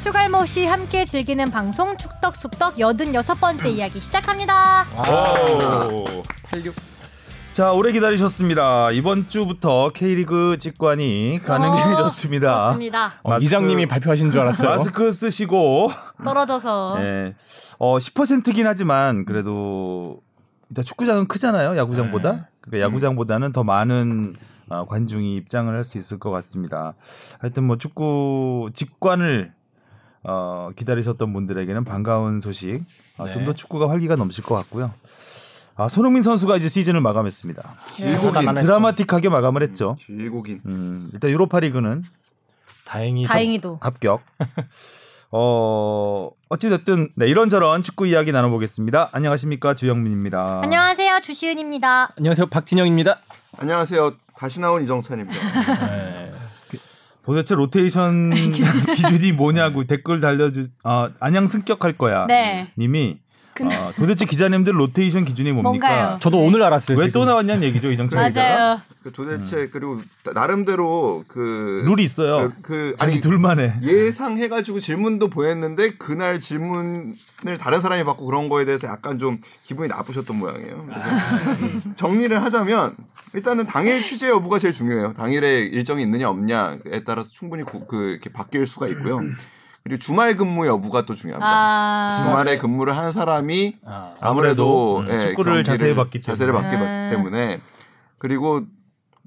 추갈모 없이 함께 즐기는 방송 축덕숙덕 86번째 이야기 시작합니다. 오. 86. 자, 오래 기다리셨습니다. 이번 주부터 K리그 직관이 가능해졌습니다. 그렇습니다. 어, 마스크- 이장님이 발표하신 줄 알았어요. 마스크 쓰시고 떨어져서. 네. 어, 10%긴 하지만 그래도 일단 축구장은 크잖아요. 야구장보다. 네. 그러니까 야구장보다는 더 많은 어, 관중이 입장을 할 수 있을 것 같습니다. 하여튼 뭐 축구 직관을 어, 기다리셨던 분들에게는 반가운 소식. 아, 네. 좀더 축구가 활기가 넘칠 것 같고요. 아, 손흥민 선수가 이제 시즌을 마감했습니다. 네. 길고긴. 드라마틱하게 마감을 했죠. 길고긴. 음, 일단 유로파리그는 다행히 다행히도. 합격. 어, 어찌됐든, 네, 이런저런 축구 이야기 나눠보겠습니다. 안녕하십니까. 주영민입니다. 안녕하세요. 주시은입니다. 안녕하세요 박진영입니다. 안녕하세요. 다시 나온 이정찬입니다. 네. 도대체 로테이션 기준이 뭐냐고 댓글 달려주, 아, 안양 승격할 거야. 네. 님이, 근데- 어, 도대체 기자님들 로테이션 기준이 뭡니까? 뭔가요? 저도 오늘 알았어요. 왜. 또 나왔냐는 얘기죠, 이정찬 기자가. 맞아요. 그 도대체 그리고 나- 나름대로 그 룰이 있어요. 그, 그 아니 둘만 해. 예상해가지고 질문도 보냈는데 그날 질문을 다른 사람이 받고 그런 거에 대해서 약간 좀 기분이 나쁘셨던 모양이에요. 그래서 정리를 하자면 일단은 당일 취재 여부가 제일 중요해요. 당일에 일정이 있느냐 없냐에 따라서 충분히 고- 그 이렇게 바뀔 수가 있고요. 그리고 주말 근무 여부가 또 중요합니다. 아. 주말에 근무를 하는 사람이 아, 아무래도 음, 예, 축구를 자세히 봤기 자세를 때문에. 봤기 아. 때문에 그리고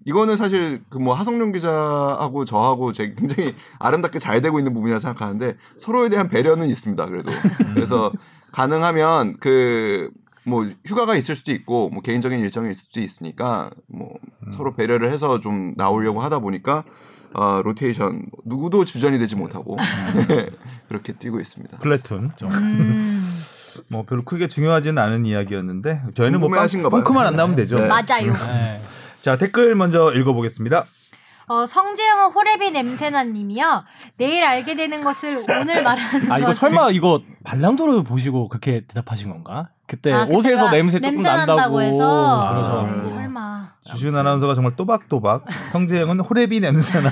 이거는 사실 그 뭐 하성룡 기자하고 저하고 제 굉장히 아름답게 잘 되고 있는 부분이라 생각하는데 서로에 대한 배려는 있습니다. 그래도 그래서 가능하면 그 뭐 휴가가 있을 수도 있고 뭐 개인적인 일정이 있을 수도 있으니까 뭐 음. 서로 배려를 해서 좀 나오려고 하다 보니까 어, 로테이션 누구도 주전이 되지 못하고 그렇게 뛰고 있습니다. 플래툰. 음. 뭐 별로 크게 중요하지는 않은 이야기였는데 저희는 뭐. 펑크만 안 나오면 되죠. 네. 맞아요. 네. 자 댓글 먼저 읽어보겠습니다. 어, 성재영은 호레비 냄새나님이요. 내일 알게 되는 것을 오늘 말하는 아 이거 설마 이거 발랑도를 보시고 그렇게 대답하신 건가? 그때 아, 옷에서 냄새 조금 난다고 난다고 해서. 그러죠. 네, 음. 설마. 주시은 아나운서가 정말 또박또박 성재형은 호레비 냄새나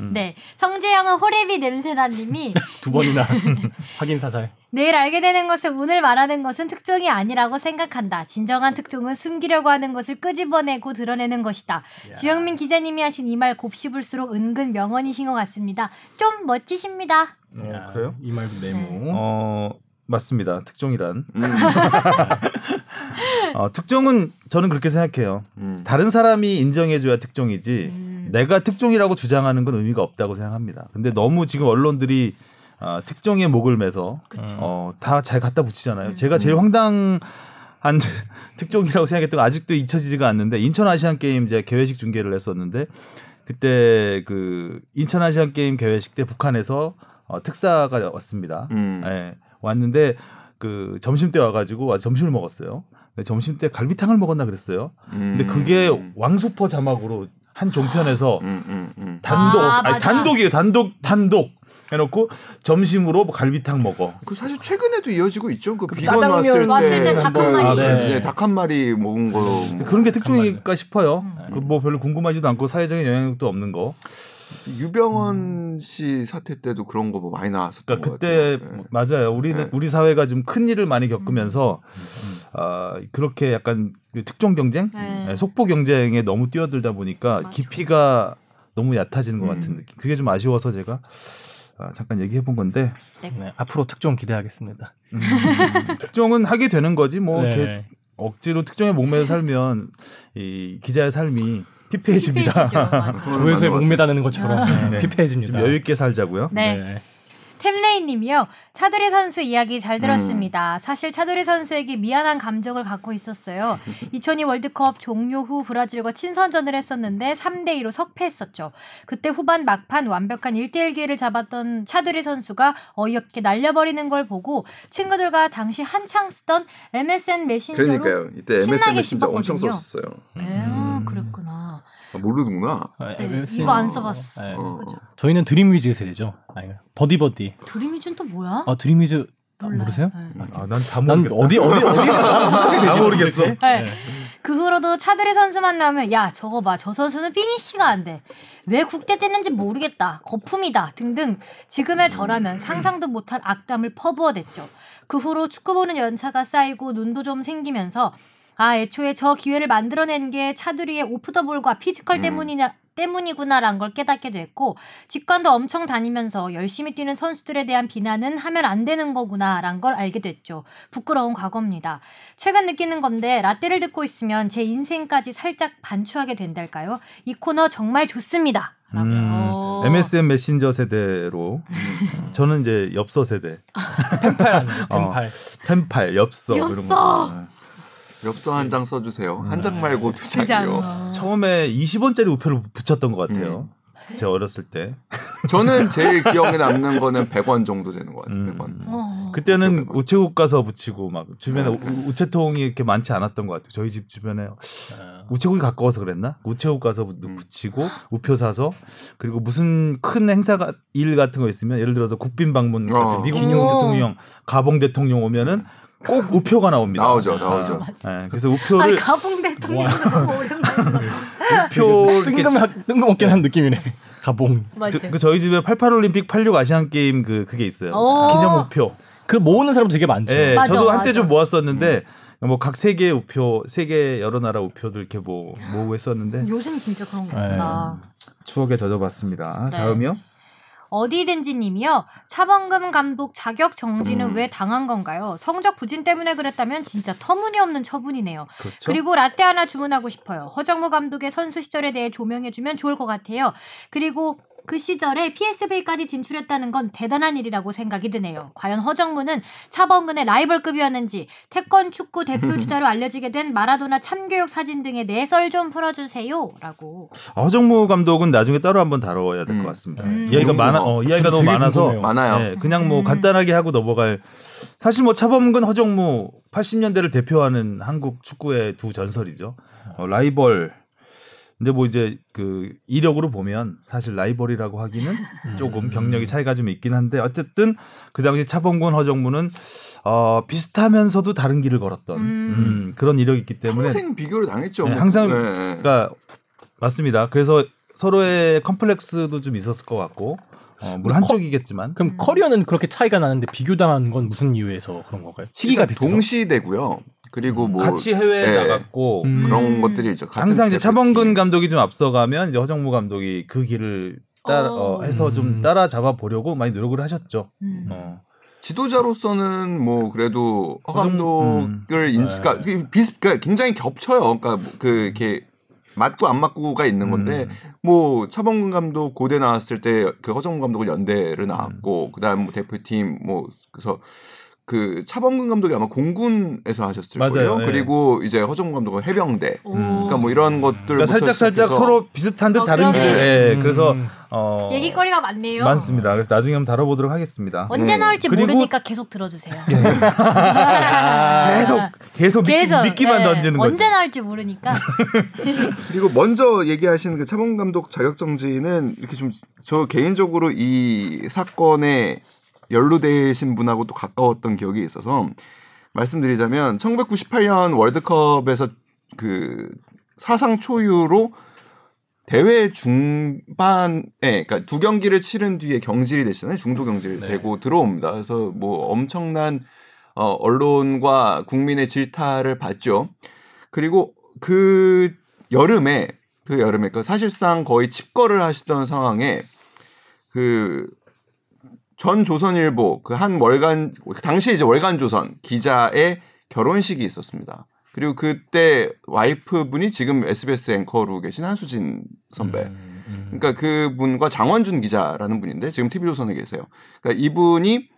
음. 네. 성재영은 호레비 냄새나님이 두 번이나 확인 사살. 내일 알게 되는 것을 오늘 말하는 것은 특종이 아니라고 생각한다. 진정한 특종은 숨기려고 하는 것을 끄집어내고 드러내는 것이다. 주영민 기자님이 하신 이 말 곱씹을수록 은근 명언이신 것 같습니다. 좀 멋지십니다. 어, 그래요? 이 말도 네모. 어 맞습니다. 특종이란. 음, 어, 특종은 저는 그렇게 생각해요. 음. 다른 사람이 인정해줘야 특종이지 음. 내가 특종이라고 주장하는 건 의미가 없다고 생각합니다. 근데 너무 지금 언론들이 어, 특종의 목을 매서 어, 다 잘 갖다 붙이잖아요. 제가 제일 황당한 특종이라고 생각했던 건 아직도 잊혀지지가 않는데 인천 아시안 게임 제가 개회식 중계를 했었는데 그때 그 인천 아시안 게임 개회식 때 북한에서 어, 특사가 왔습니다. 음. 예, 왔는데 그 점심 때 와가지고 와서 점심을 먹었어요. 근데 점심 때 갈비탕을 먹었나 그랬어요. 근데 음. 그게 왕수퍼 자막으로 한 종편에서 음, 음, 음. 단독 아, 아니, 맞아. 단독이에요. 단독 단독 해놓고 점심으로 뭐 갈비탕 먹어. 그 사실 최근에도 이어지고 있죠. 그 비건 짜장면 왔을 때, 왔을 때 닭한 그, 마리. 아, 네. 네, 닭 한 마리 먹은 걸로. 뭐. 그런 게 특종일까 싶어요. 음. 그뭐 별로 궁금하지도 않고 사회적인 영향력도 없는 거. 유병헌 씨 사태 때도 그런 거 뭐 많이 나왔었던 그러니까 것 그때 같아요. 네. 맞아요. 우리는 네. 우리 사회가 좀 큰 일을 많이 겪으면서 아 그렇게 약간 그 특종 경쟁, 네. 네, 속보 경쟁에 너무 뛰어들다 보니까 맞아. 깊이가 너무 얕아지는 것 음. 같은 느낌. 그게 좀 아쉬워서 제가 아, 잠깐 얘기해 본 건데 네, 앞으로 특종 기대하겠습니다. 음, 특종은 하게 되는 거지 뭐 네. 억지로 특종에 목매여 살면 이 기자의 삶이 피폐해집니다. 조회수에 목매다는 것처럼 네. 피폐해집니다. 좀 여유 있게 살자고요. 네. 템레이 님이요. 차두리 선수 이야기 잘 들었습니다. 음. 사실 차두리 선수에게 미안한 감정을 갖고 있었어요. 2002 월드컵 종료 후 브라질과 친선전을 했었는데 3대 2로 석패했었죠. 그때 후반 막판 완벽한 1대1 기회를 잡았던 차두리 선수가 어이없게 날려버리는 걸 보고 친구들과 당시 한창 쓰던 MSN 메신저로 그러니까요. 이때 신나게 MSN 메신저 엄청 씹었거든요. 썼었어요. 에 음. 그랬구나. 아, 모르는구나. 네, 이거 안 써봤어. 네. 어. 그죠. 저희는 드림위즈 세대죠. 아니, 버디버디. 드림위즈는 또 뭐야? 아 드림위즈 아, 몰라요. 모르세요? 네. 아, 난다난 모르겠다. 어디 어디 어디 다 모르겠어. 네. 그 후로도 차두리 선수만 나오면 야 저거 봐 저 선수는 finish가 안 돼. 왜 국대 됐는지 모르겠다. 거품이다. 등등 지금의 저라면 상상도 못한 악담을 퍼부어댔죠. 그 후로 축구 보는 연차가 쌓이고 눈도 좀 생기면서 아 애초에 저 기회를 만들어낸 게 차두리의 off the ball과 physical 음. 때문이냐 때문이구나라는 걸 깨닫게 됐고 직관도 엄청 다니면서 열심히 뛰는 선수들에 대한 비난은 하면 안 되는 거구나라는 걸 알게 됐죠. 부끄러운 과거입니다. 최근 느끼는 건데 라떼를 듣고 있으면 제 인생까지 살짝 반추하게 된달까요? 이 코너 정말 좋습니다. 라고. 음, 어. MSN 메신저 세대로 저는 이제 엽서 세대. 펜팔 아니죠? 어. 펜팔. 펜팔, 엽서, 이런 엽서! 거. 엽서 한 장 써주세요. 한장 네. 말고 두두 장이요. 장. 처음에 20원짜리 우표를 붙였던 것 같아요. 제가 어렸을 때. 저는 제일 기억에 남는 거는 100원 정도 되는 것 같아요. 음. 100원. 어. 그때는 그거. 우체국 가서 붙이고 막 주변에 우- 우체통이 이렇게 많지 않았던 것 같아요. 저희 집 주변에 어. 우체국이 가까워서 그랬나? 우체국 가서 부- 음. 붙이고 우표 사서 그리고 무슨 큰 행사가 일 같은 거 있으면 예를 들어서 국빈 방문 같은 어. 미국 오. 대통령 가봉 대통령 오면은 꼭 우표가 나옵니다. 나오죠, 아, 나오죠. 예, 그래서 아니 우표를 가봉 대통령도 너무 오랜만에 우표 뜬금 뜬금없긴 한 느낌이네. 가봉. 맞죠. 그, 그 저희 집에 88 올림픽 86 아시안 게임 그 그게 있어요. 오. 기념 우표. 그 모으는 사람 되게 많죠. 예, 맞아, 저도 한때 맞아. 좀 모았었는데 뭐각 세계 우표, 세계 여러 나라 우표들 이렇게 뭐 모으고 했었는데 요새는 진짜 그런 네. 거구나. 추억에 젖어봤습니다. 네. 다음이요. 어디든지 님이요. 차범금 감독 자격 정지는 음. 왜 당한 건가요? 성적 부진 때문에 그랬다면 진짜 터무니없는 처분이네요. 그렇죠. 그리고 라떼 하나 주문하고 싶어요. 허정무 감독의 선수 시절에 대해 조명해주면 좋을 것 같아요. 그리고 그 시절에 PSV까지 진출했다는 건 대단한 일이라고 생각이 드네요. 과연 허정무는 차범근의 라이벌급이었는지 태권 축구 대표 주자로 알려지게 된 마라도나 참교육 사진 등에 대해 썰 좀 풀어주세요라고. 아, 허정무 감독은 나중에 따로 한번 다뤄야 될것 음. 같습니다. 음. 이야기가 음. 많아, 어, 이야기가 저 너무 많아서 궁금해요. 많아요. 네, 그냥 뭐 음. 간단하게 하고 넘어갈. 사실 뭐 차범근, 허정무 80년대를 대표하는 한국 축구의 두 전설이죠. 어, 라이벌. 근데 뭐 이제 그 이력으로 보면 사실 라이벌이라고 하기는 조금 경력이 차이가 좀 있긴 한데 어쨌든 그 당시 차범근, 허정무는 어, 비슷하면서도 다른 길을 걸었던 음. 음, 그런 이력이 있기 때문에 평생 비교를 당했죠. 네, 뭐. 항상 네, 네. 그러니까 맞습니다. 그래서 서로의 컴플렉스도 좀 있었을 것 같고 어, 물론 커- 한쪽이겠지만 그럼 커리어는 그렇게 차이가 나는데 비교당한 건 무슨 이유에서 그런 건가요? 시기가 비슷해서. 동시대고요. 그리고 뭐 같이 해외에 네. 나갔고 음. 그런 음. 것들이 있죠. 같은 항상 이제. 차범근 감독이 좀 앞서가면 이제 허정무 감독이 그 길을 따라 어. 어, 해서 좀 음. 따라잡아 보려고 많이 노력을 하셨죠. 음. 어. 지도자로서는 뭐 그래도 허 감독을 인 네. 그러니까 그 비슷 그러니까 굉장히 겹쳐요. 그러니까 뭐그 이렇게 맞고 안 맞고가 있는 건데 음. 뭐 차범근 감독 고대 나왔을 때 그 허정무 감독은 연대를 나왔고 그다음 뭐 대표팀 뭐 그래서 그 차범근 감독이 아마 공군에서 하셨을 맞아요. 거예요. 예. 그리고 이제 허정무 감독은 해병대. 오. 그러니까 뭐 이런 것들 그러니까 살짝 살짝 서로 비슷한 듯 어, 다른 길. 그러네. 예, 음. 그래서 어, 얘기거리가 많네요. 많습니다. 그래서 나중에 한번 다뤄보도록 하겠습니다. 언제 음. 나올지 그리고- 모르니까 계속 들어주세요. 계속 계속 믿기, 계속 믿기만 네. 던지는 거죠. 언제 나올지 모르니까. 그리고 먼저 얘기하신 그 차범 감독 자격 정지는 이렇게 좀 저 개인적으로 이 사건에 연루되신 분하고 또 가까웠던 기억이 있어서 말씀드리자면 1998년 월드컵에서 그 사상 초유로 대회 중반에 그러니까 두 경기를 치른 뒤에 경질이 되시잖아요. 중도 경질 네. 되고 들어옵니다. 그래서 뭐 엄청난 어, 언론과 국민의 질타를 받죠. 그리고 그 여름에 그 여름에 그 사실상 거의 칩거를 하시던 상황에 그 전 조선일보 그 한 월간 그 당시에 이제 월간 조선 기자의 결혼식이 있었습니다. 그리고 그때 와이프분이 지금 SBS 앵커로 계신 한수진 선배. 음, 음. 그러니까 그분과 장원준 기자라는 분인데 지금 TV조선에 계세요. 그러니까 이분이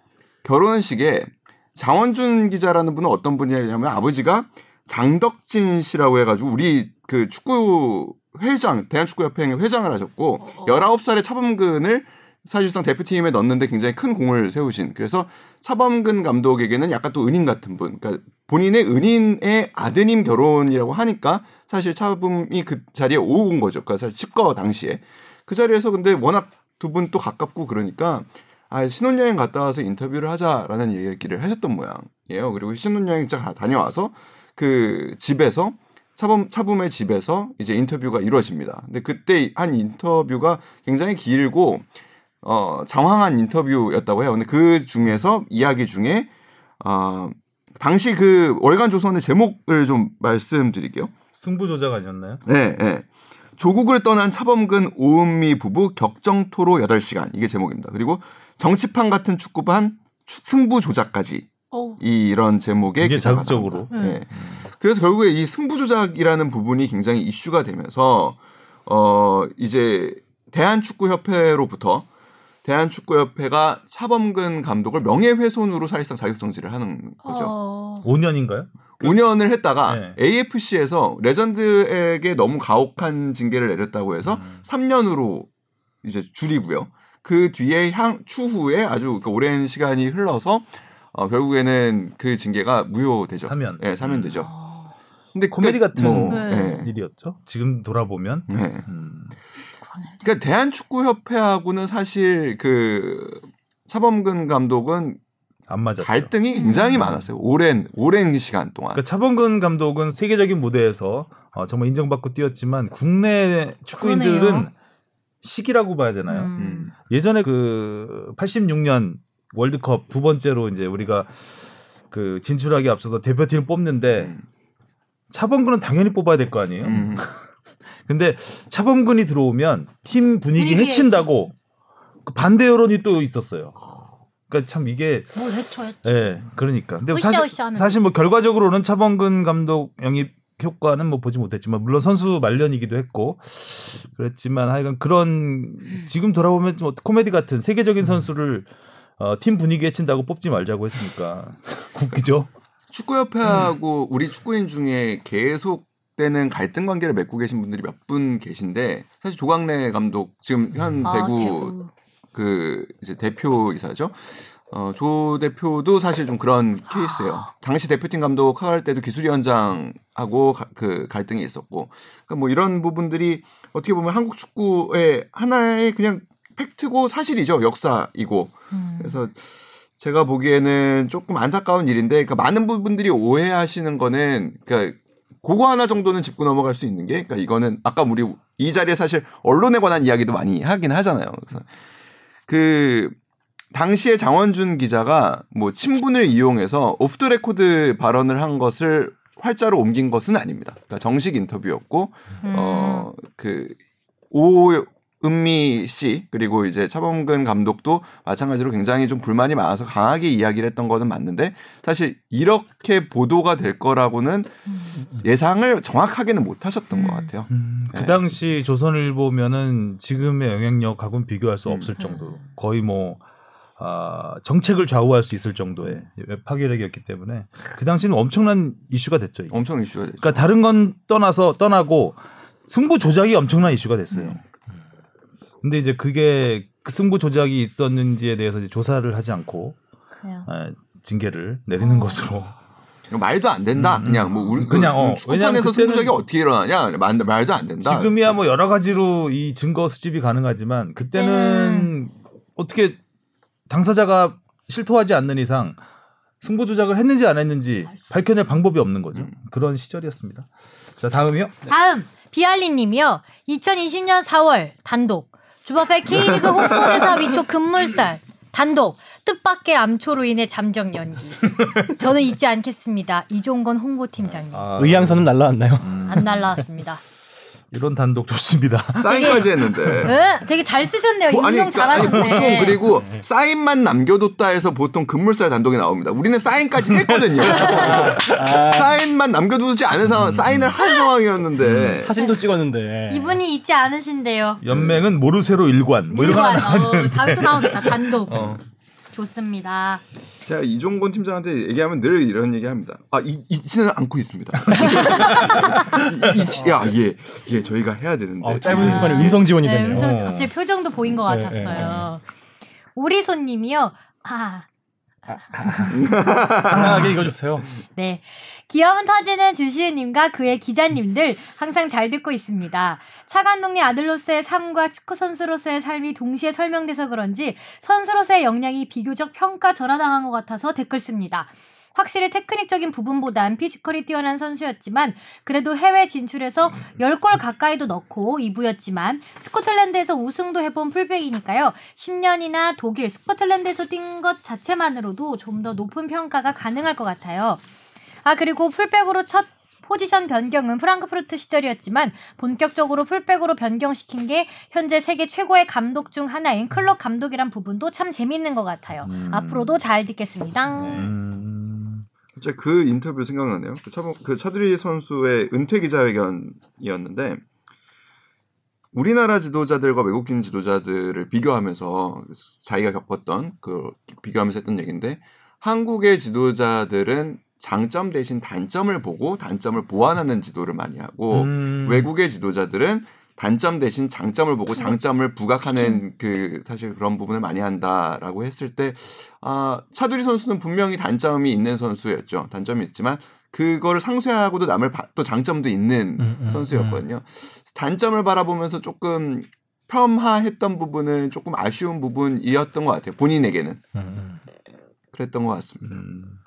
결혼식에 장원준 기자라는 분은 어떤 분이냐면 아버지가 장덕진 씨라고 해가지고 우리 그 축구 회장 대한축구협회 회장을 하셨고 어. 19살에 차범근을 사실상 대표팀에 넣는데 굉장히 큰 공을 세우신. 그래서 차범근 감독에게는 약간 또 은인 같은 분. 그러니까 본인의 은인의 아드님 결혼이라고 하니까 사실 차범이 그 자리에 오온 거죠. 그러니까 사실 칩거 당시에. 그 자리에서 근데 워낙 두 분 또 가깝고 그러니까 아 신혼여행 갔다 와서 인터뷰를 하자라는 얘기를 하셨던 모양이에요. 그리고 신혼여행 딱 다녀와서 그 집에서 차범 차붐의 집에서 이제 인터뷰가 이루어집니다. 근데 그때 한 인터뷰가 굉장히 길고 어 장황한 인터뷰였다고 해요. 근데 그 중에서 이야기 중에 어 당시 그 월간 조선의 제목을 좀 말씀드릴게요. 승부 조작 아니었나요? 네, 네. 조국을 떠난 차범근 오은미 부부 격정토로 8시간 이게 제목입니다. 그리고 정치판 같은 축구반 추- 승부 조작까지 어. 이런 제목의 기사가 자극적으로. 나옵니다. 네. 그래서 결국에 이 승부 조작이라는 부분이 굉장히 이슈가 되면서 어 이제 대한축구협회로부터 대한축구협회가 차범근 감독을 명예훼손으로 사실상 자격정지를 하는 거죠. 어. 5년인가요? 5년을 했다가 네. AFC에서 레전드에게 너무 가혹한 징계를 내렸다고 해서 음. 3년으로 이제 줄이고요. 그 뒤에 향 추후에 아주 그 오랜 시간이 흘러서 어, 결국에는 그 징계가 무효되죠. 사면. 네, 사면되죠. 어. 근데 코미디 그- 같은 뭐, 네. 네. 일이었죠. 지금 돌아보면. 네. 음. 그러니까 대한축구협회하고는 사실 그 차범근 감독은 안 맞았죠. 갈등이 굉장히 음. 많았어요. 오랜 오랜 시간 동안. 그러니까 차범근 감독은 세계적인 무대에서 어, 정말 인정받고 뛰었지만 국내 축구인들은 그러네요. 시기라고 봐야 되나요? 음. 음. 예전에 그 86년 월드컵 두 번째로 이제 우리가 그 진출하기 앞서서 대표팀을 뽑는데 음. 차범근은 당연히 뽑아야 될 거 아니에요. 음. 근데 차범근이 들어오면 팀 분위기 분위기 해친다고 그 반대 여론이 또 있었어요. 그러니까 참 이게 뭘 해쳐 했지. 예, 그러니까. 근데 으쌰으쌰 사실, 하면 사실 뭐 결과적으로는 차범근 감독 영입 효과는 뭐 보지 못했지만 물론 선수 말년이기도 했고 그랬지만 하여간 그런 지금 돌아보면 좀 코미디 같은 세계적인 선수를 어, 팀 분위기 해친다고 뽑지 말자고 했으니까 웃기죠. 축구협회하고 우리 축구인 중에 계속 되는 갈등 관계를 맺고 계신 분들이 몇 분 계신데 사실 조광래 감독 지금 현 아, 대구 그 이제 대표이사죠. 어, 조 대표도 사실 좀 그런 케이스예요. 당시 대표팀 감독 할 때도 기술위원장하고 가- 그 갈등이 있었고, 그러니까 뭐 이런 부분들이 어떻게 보면 한국 축구의 하나의 그냥 팩트고 사실이죠. 역사이고. 음. 그래서 제가 보기에는 조금 안타까운 일인데, 그러니까 많은 부분들이 오해하시는 거는, 그러니까 그거 하나 정도는 짚고 넘어갈 수 있는 게, 그러니까 이거는 아까 우리 이 자리에 사실 언론에 관한 이야기도 많이 하긴 하잖아요. 그래서 그 당시에 장원준 기자가 뭐 친분을 이용해서 오프 더 레코드 발언을 한 것을 활자로 옮긴 것은 아닙니다. 그러니까 정식 인터뷰였고 음. 어그 오 은미 씨 그리고 이제 차범근 감독도 마찬가지로 굉장히 좀 불만이 많아서 강하게 이야기를 했던 거는 맞는데 사실 이렇게 보도가 될 거라고는 예상을 정확하게는 못 하셨던 것 같아요. 그 네. 당시 조선일보면은 지금의 영향력하고는 비교할 수 음. 없을 정도로 거의 뭐 아, 정책을 좌우할 수 있을 정도의 파괴력이었기 때문에 그 당시는 엄청난 이슈가 됐죠. 이게. 엄청 이슈가 됐죠. 그러니까 다른 건 떠나서 떠나고 승부 조작이 엄청난 이슈가 됐어요. 음. 근데 이제 그게 그 승부 조작이 있었는지에 대해서 이제 조사를 하지 않고 그냥. 아, 징계를 내리는 어. 것으로 말도 안 된다. 음, 그냥 뭐 우리 그냥, 어, 왜냐면 축구판에서 승부적이 어떻게 일어나냐 말, 말도 안 된다. 지금이야 뭐 여러 가지로 이 증거 수집이 가능하지만 그때는 어떻게 당사자가 실토하지 않는 이상 승부 조작을 했는지 안 했는지 밝혀낼 방법이 없는 거죠. 음. 그런 시절이었습니다. 자 다음이요. 다음 비알리님이요. 2020년 4월 단독 주바페 K리그 홍보대사 위촉 금물살 단독 뜻밖의 암초로 인해 잠정 연기. 저는 잊지 않겠습니다. 이종건 홍보팀장님 아, 의향선은 날라왔나요? 음, 안 날라왔습니다. 이런 단독 좋습니다. 사인까지 했는데. 네, 되게 잘 쓰셨네요. 보- 인용 그러니까 아니, 보통 잘하셨네. 그리고 사인만 남겨뒀다 해서 보통 금물살 단독이 나옵니다. 우리는 사인까지 했거든요. 사인만 남겨두지 않은 상황, 사인을 한 상황이었는데. 사진도 찍었는데. 이분이 잊지 않으신데요. 연맹은 모르세로 일관 뭐 이런 거 일관. 어, 다음에 또 나오겠다. 단독. 어. 좋습니다. 제가 이종건 팀장한테 얘기하면 늘 이런 얘기합니다. 아, 이, 잊지는 않고 있습니다. 이- 잊지- 야, 예, 예, 저희가 해야 되는데. 어, 짧은 순간에 음성 지원이 네, 되네요. 음성 어. 갑자기 표정도 보인 것 네, 같았어요. 오리손님이요. 아, 편하게 읽어주세요. 네. 귀여운 터지는 주시은님과 그의 기자님들 항상 잘 듣고 있습니다. 차 감독님 아들로서의 삶과 축구 선수로서의 삶이 동시에 설명돼서 그런지 선수로서의 역량이 비교적 평가 절하당한 것 같아서 댓글 씁니다. 확실히 테크닉적인 부분보단 피지컬이 뛰어난 선수였지만 그래도 해외 진출해서 10골 가까이도 넣고 2부였지만 스코틀랜드에서 우승도 해본 풀백이니까요. 10년이나 독일, 스코틀랜드에서 뛴 것 자체만으로도 좀 더 높은 평가가 가능할 것 같아요. 아 그리고 풀백으로 첫 포지션 변경은 프랑크푸르트 시절이었지만 본격적으로 풀백으로 변경시킨 게 현재 세계 최고의 감독 중 하나인 클럽 감독이란 부분도 참 재밌는 것 같아요. 음. 앞으로도 잘 듣겠습니다. 음. 진짜 그 인터뷰 생각나네요. 그, 차, 그 차두리 선수의 은퇴 기자회견이었는데 우리나라 지도자들과 외국인 지도자들을 비교하면서 자기가 겪었던 그 비교하면서 했던 얘기인데 한국의 지도자들은 장점 대신 단점을 보고 단점을 보완하는 지도를 많이 하고 음. 외국의 지도자들은 단점 대신 장점을 보고 장점을 부각하는 그 사실 그런 부분을 많이 한다라고 했을 때 아, 차두리 선수는 분명히 단점이 있는 선수였죠. 단점이 있지만 그거를 상쇄하고도 남을 바- 또 장점도 있는 음, 음, 선수였거든요. 단점을 바라보면서 조금 폄하했던 부분은 조금 아쉬운 부분이었던 것 같아요. 본인에게는 음, 음. 그랬던 것 같습니다. 음.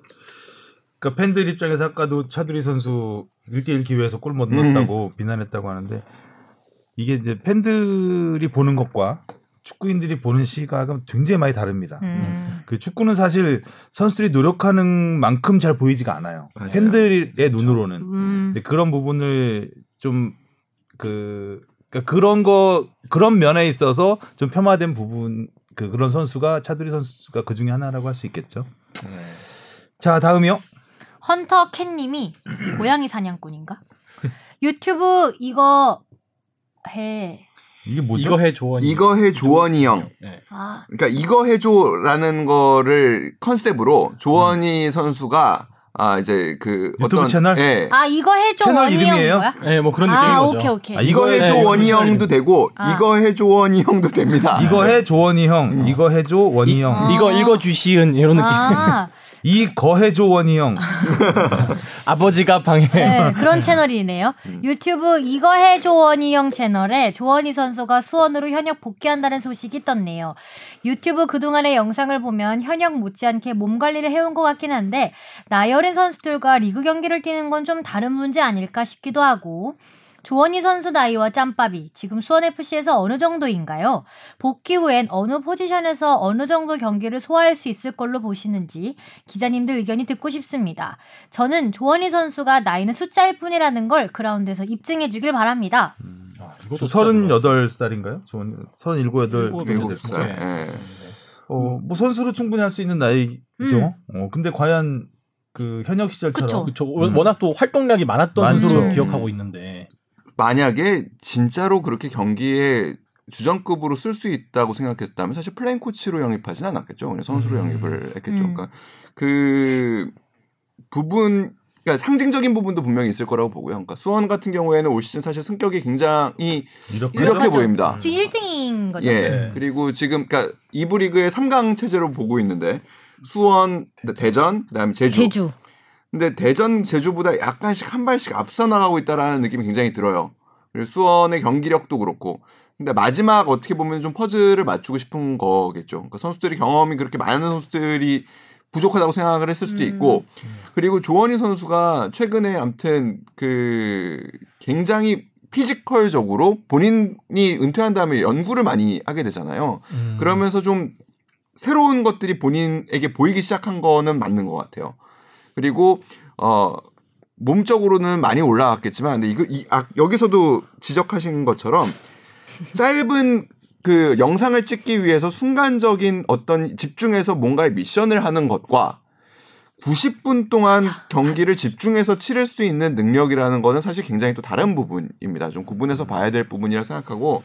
그러니까 팬들 입장에서 아까도 차두리 선수 1대1 기회에서 골 못 넣었다고 비난했다고 하는데 이게 이제 팬들이 보는 것과 축구인들이 보는 시각은 굉장히 많이 다릅니다. 음. 그 축구는 사실 선수들이 노력하는 만큼 잘 보이지가 않아요. 맞아요. 팬들의 눈으로는. 음. 그런 부분을 좀그 그런 거 그런 면에 있어서 좀 폄하된 부분 그 그런 선수가 차두리 선수가 그 중에 하나라고 할 수 있겠죠. 자 다음이요. 헌터 캣님이 고양이 사냥꾼인가? 유튜브 이거 해. 이게 뭐죠? 이거 해 조언. 이거 해 조원이 형. 네. 아, 그러니까 이거 해줘라는 거를 컨셉으로 조원희 선수가 아 이제 그 유튜브 어떤 채널? 예. 아 이거 해줘 채널 원희 형 이름이에요? 거야? 네, 뭐 그런 느낌인 아 거죠. 오케이 오케이. 아, 이거 해줘 해, 원희 이거 형도 되고 아. 이거 해줘 원희 형도 됩니다. 이거 해 조원이 형. 이거 해줘 원희 형. 아. 이거 읽어 주시은 이런 느낌. 아, 이 거해줘 원희 형. 아버지가 방해. 네, 그런 채널이네요. 음. 유튜브 이거 해 조원이 형 채널에 조원이 선수가 수원으로 현역 복귀한다는 소식이 떴네요. 유튜브 그동안의 영상을 보면 현역 못지않게 몸 관리를 해온 것 같긴 한데 어린 선수들과 리그 경기를 뛰는 건 좀 다른 문제 아닐까 싶기도 하고 조원희 선수 나이와 짬밥이 지금 수원FC에서 어느 정도인가요? 복귀 후엔 어느 포지션에서 어느 정도 경기를 소화할 수 있을 걸로 보시는지 기자님들 의견이 듣고 싶습니다. 저는 조원희 선수가 나이는 숫자일 뿐이라는 걸 그라운드에서 입증해 주길 바랍니다. 아, 저 이것도 진짜 몰랐어요. 38살인가요? 조원이 37, 8 일곱, 정도 일곱 됐죠. 살. 네. 예. 어, 뭐 선수로 충분히 할 수 있는 나이죠. 음. 어, 근데 과연 그 현역 시절처럼 그쵸. 그쵸. 음. 워낙 또 활동량이 많았던. 선수로 음. 기억하고 있는데. 만약에 진짜로 그렇게 경기에 주전급으로 쓸 수 있다고 생각했다면 사실 playing 코치로 영입하진 않았겠죠. 그냥 선수로 음. 영입을 했겠죠. 음. 그러니까 그 부분 그러니까 상징적인 부분도 분명히 있을 거라고 보고요. 그러니까 수원 같은 경우에는 올 시즌 사실 성격이 굉장히 이렇게 이렇게. 보입니다. 지금 1등인 거죠. 예. 네. 그리고 지금 그러니까 이부 리그의 3강 체제로 보고 있는데 수원, 대전, 그다음에 제주. 제주. 근데 대전, 제주보다 약간씩 한 발씩 앞서 나가고 있다라는 느낌이 굉장히 들어요. 그리고 수원의 경기력도 그렇고. 근데 마지막 어떻게 보면 좀 퍼즐을 맞추고 싶은 거겠죠. 그러니까 선수들이 경험이 그렇게 많은 선수들이 부족하다고 생각을 했을 수도 음. 있고 그리고 조원희 선수가 최근에 아무튼 그 굉장히 physical적으로 본인이 은퇴한 다음에 연구를 많이 하게 되잖아요. 음. 그러면서 좀 새로운 것들이 본인에게 보이기 시작한 거는 맞는 것 같아요. 그리고 어 몸적으로는 많이 올라갔겠지만 근데 이거 이, 아, 여기서도 지적하신 것처럼 짧은 그 영상을 찍기 위해서 순간적인 어떤 집중해서 뭔가의 미션을 하는 것과 90분 동안 경기를 집중해서 치를 수 있는 능력이라는 거는 사실 굉장히 또 다른 부분입니다. 좀 구분해서 봐야 될 부분이라 생각하고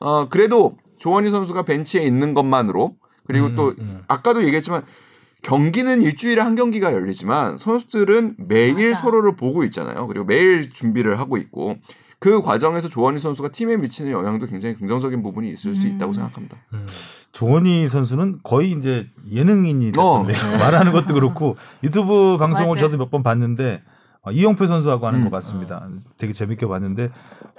어 그래도 조원희 선수가 벤치에 있는 것만으로 그리고 음, 또 음. 아까도 얘기했지만 경기는 일주일에 한 경기가 열리지만 선수들은 매일 맞아. 서로를 보고 있잖아요. 그리고 매일 준비를 하고 있고 그 과정에서 조원희 선수가 팀에 미치는 영향도 굉장히 긍정적인 부분이 있을 수 음. 있다고 생각합니다. 음. 조원희 선수는 거의 이제 예능인이 어. 됐던데 말하는 것도 그렇고 유튜브 방송을 맞아요. 저도 몇 번 봤는데 어, 이영표 선수하고 하는 음. 것 같습니다. 되게 재밌게 봤는데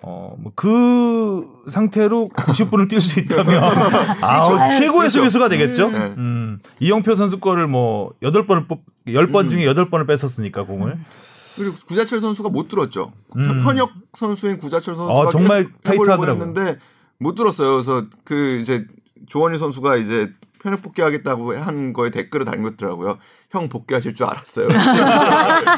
어뭐그 상태로 90분을 뛸 수 있다면 아 최고의 그렇죠. 수비수가 되겠죠. 네. 음, 이영표 선수 거를 뭐 여덟 번을 뽑, 열번 음. 중에 여덟 번을 뺐었으니까 공을. 그리고 구자철 선수가 못 들었죠. 음. 현역 선수인 구자철 선수가 어, 정말 타이트하더라고요. 했는데 못 들었어요. 그래서 그 이제 조원희 선수가 이제 편협 복귀하겠다고 한 거에 댓글을 달렸더라고요. 형 복귀하실 줄 알았어요.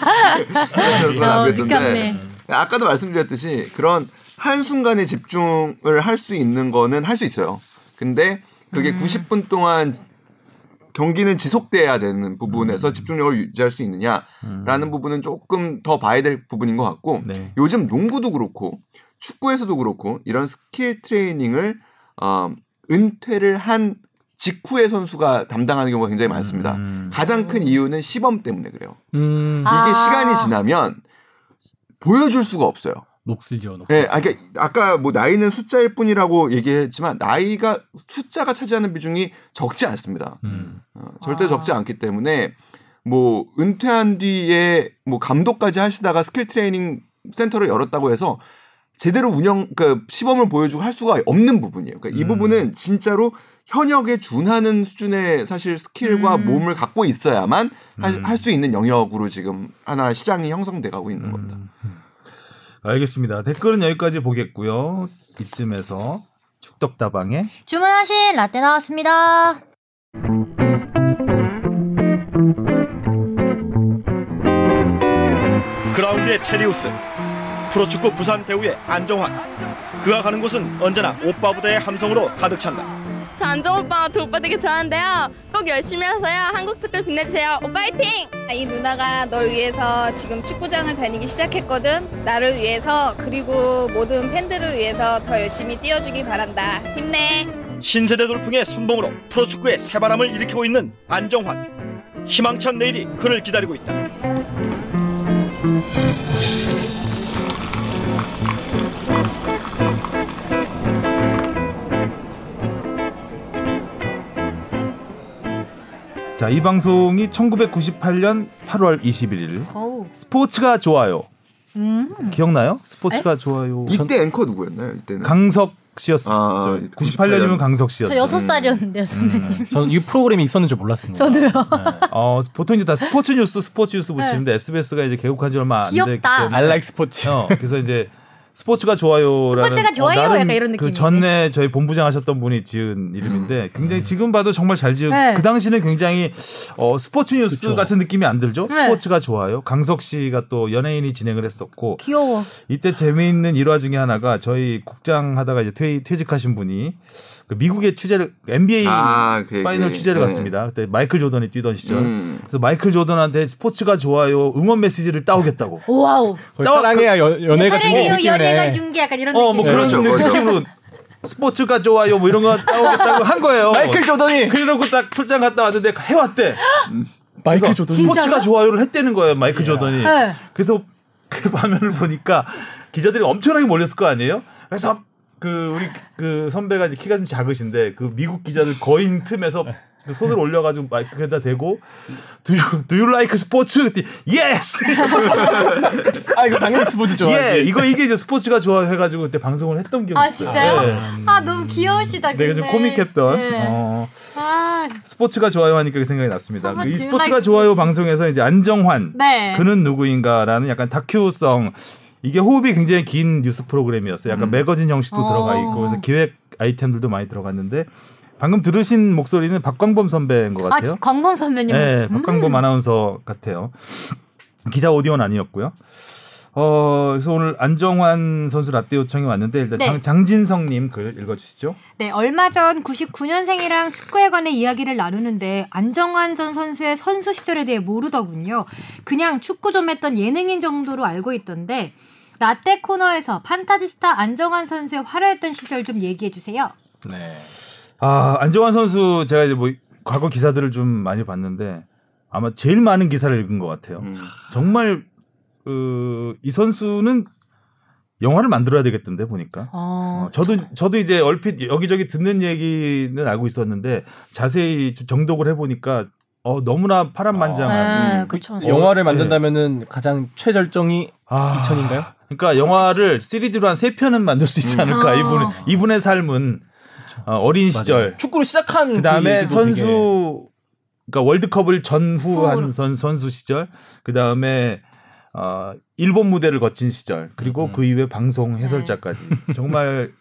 그래서 어, 남겼던데 느꼈네. 아까도 말씀드렸듯이 그런 한 순간에 집중을 할 수 있는 거는 할 수 있어요. 근데 그게 90분 동안 경기는 지속돼야 되는 부분에서 집중력을 유지할 수 있느냐라는 부분은 조금 더 봐야 될 부분인 것 같고 네. 요즘 농구도 그렇고 축구에서도 그렇고 이런 skill training을 어, 은퇴를 한 직후의 선수가 담당하는 경우가 굉장히 많습니다. 음. 가장 큰 이유는 시범 때문에 그래요. 음, 아. 이게 시간이 지나면 보여줄 수가 없어요. 녹슬죠. 녹슬. 예, 아, 그러니까 아까 뭐 나이는 숫자일 뿐이라고 얘기했지만 나이가 숫자가 차지하는 비중이 적지 않습니다. 음. 어, 절대 아. 적지 않기 때문에 뭐 은퇴한 뒤에 뭐 감독까지 하시다가 skill training 센터를 열었다고 해서 제대로 운영 그 시범을 보여주고 할 수가 없는 부분이에요. 그러니까 이 음. 부분은 진짜로 현역에 준하는 수준의 사실 스킬과 음. 몸을 갖고 있어야만 음. 할수 있는 영역으로 지금 하나 시장이 형성돼 가고 있는 겁니다. 음. 알겠습니다. 댓글은 여기까지 보겠고요. 이쯤에서 축덕다방에 주문하신 라떼 나왔습니다. 그라운드의 테리우스 프로축구 부산 배우의 안정환 그가 가는 곳은 언제나 오빠 부대의 함성으로 가득 찬다 저 안정 오빠 저 오빠 되게 좋아하는데요. 꼭 열심히 하세요. 한국 축구 빛내주세요. 오빠 화이팅! 이 누나가 널 위해서 지금 축구장을 다니기 시작했거든. 나를 위해서 그리고 모든 팬들을 위해서 더 열심히 뛰어주기 바란다. 힘내. 신세대 돌풍의 선봉으로 프로축구의 새바람을 일으키고 있는 안정환 희망찬 내일이 그를 기다리고 있다 자, 이 방송이 1998년 8월 21일 어우. 스포츠가 좋아요. 음. 기억나요? 스포츠가 좋아요. 이때 앵커 누구였나요? 이때는 강석 씨였어. 아, 98년이면 강석 씨였죠. 저 여섯 살이었는데요, 선배님. 저는 이 프로그램이 있었는 줄 몰랐습니다. 저도요. 네. 어, 보통 이제 다 스포츠 뉴스, 스포츠 뉴스 붙이는데 SBS가 이제 개국한 지 얼마 안 됐기 귀엽다. 때문에 I like 스포츠. 어, 그래서 이제 스포츠가 좋아요라는 스포츠가 좋아요, 나름 약간 이런 그. 전에 저희 본부장 하셨던 분이 지은 이름인데 굉장히 지금 봐도 정말 잘 지은 네. 그 당시는 굉장히 어, 스포츠 뉴스 그쵸. 같은 느낌이 안 들죠. 네. 스포츠가 좋아요. 강석 씨가 또 연예인이 진행을 했었고 귀여워. 이때 재미있는 일화 중에 하나가 저희 국장 하다가 이제 퇴, 퇴직하신 분이 그 미국의 취재를 NBA 아, 그, final 그, 취재를 네. 갔습니다. 그때 마이클 조던이 뛰던 시절. 음. 그래서 마이클 조던한테 스포츠가 좋아요 응원 메시지를 따오겠다고. wow. 사랑해야 연, 연애가 사랑해요, 중요한 연애가. 중계 약간 이런 어, 느낌. 뭐 그런 그렇죠. 느낌으로 스포츠가 좋아요 뭐 이런 거 따오겠다고 한 거예요. 마이클 조던이 그래놓고 딱 출장 갔다 왔는데 해왔대. 마이클 그래서 조던이? 스포츠가 좋아요를 했다는 거예요 마이클 조던이. 네. 그래서 그 화면을 보니까 기자들이 엄청나게 몰렸을 거 아니에요? 그래서 그 우리 그 선배가 이제 키가 좀 작으신데 그 미국 기자들 거인 틈에서 그 손을 올려가지고 마이크에다 대고 Do you, do you like 스포츠? 그때 Yes. 아 이거 당연히 스포츠 좋아하지. 예, 이거 이게 이제 스포츠가 좋아 해가지고 그때 방송을 했던 기억이 아, 있어요. 진짜요? 예. 아, 너무 귀여우시다. 내가 좀 근데. 코믹했던 네. 어, 아, 스포츠가 좋아요 하니까 그 생각이 났습니다. 스포츠, 이 스포츠가 like 좋아요 스포츠. 방송에서 이제 안정환 네. 그는 누구인가라는 약간 다큐성 이게 호흡이 굉장히 긴 뉴스 프로그램이었어요. 약간 매거진 형식도 어. 들어가 있고 그래서 기획 아이템들도 많이 들어갔는데 방금 들으신 목소리는 박광범 선배인 것 아, 같아요. 광범 선배님. 네, 음. 박광범 아나운서 같아요. 기자 오디오는 아니었고요. 어, 그래서 오늘 안정환 선수 라떼 요청이 왔는데 일단 네. 장, 장진성님 글 읽어주시죠. 네, 얼마 전 99년생이랑 축구에 관해 이야기를 나누는데 안정환 전 선수의 선수 시절에 대해 모르더군요. 그냥 축구 좀 했던 예능인 정도로 알고 있던데 라떼 코너에서 판타지스타 안정환 선수의 화려했던 시절 좀 얘기해 주세요. 네. 아, 안정환 선수 제가 이제 뭐 과거 기사들을 좀 많이 봤는데 아마 제일 많은 기사를 읽은 것 같아요. 음. 정말 그, 이 선수는 영화를 만들어야 되겠던데 보니까. 어, 어, 저도 저도 이제 얼핏 여기저기 듣는 얘기는 알고 있었는데 자세히 좀 정독을 해보니까 어, 너무나 파란만장한 네, 그쵸. 어, 영화를 네. 만든다면은 가장 최절정이 아, 2000인가요? 그러니까 영화를 시리즈로 한 세 편은 만들 수 있지 않을까 음. 이분 이분의 삶은 어, 어린 시절 축구를 시작한 그 다음에 얘기도 선수 되게- 그러니까 월드컵을 전후한. 선, 선수 시절 그 다음에 어, 일본 무대를 거친 시절 그리고 음. 그 이후에 방송 해설자까지 정말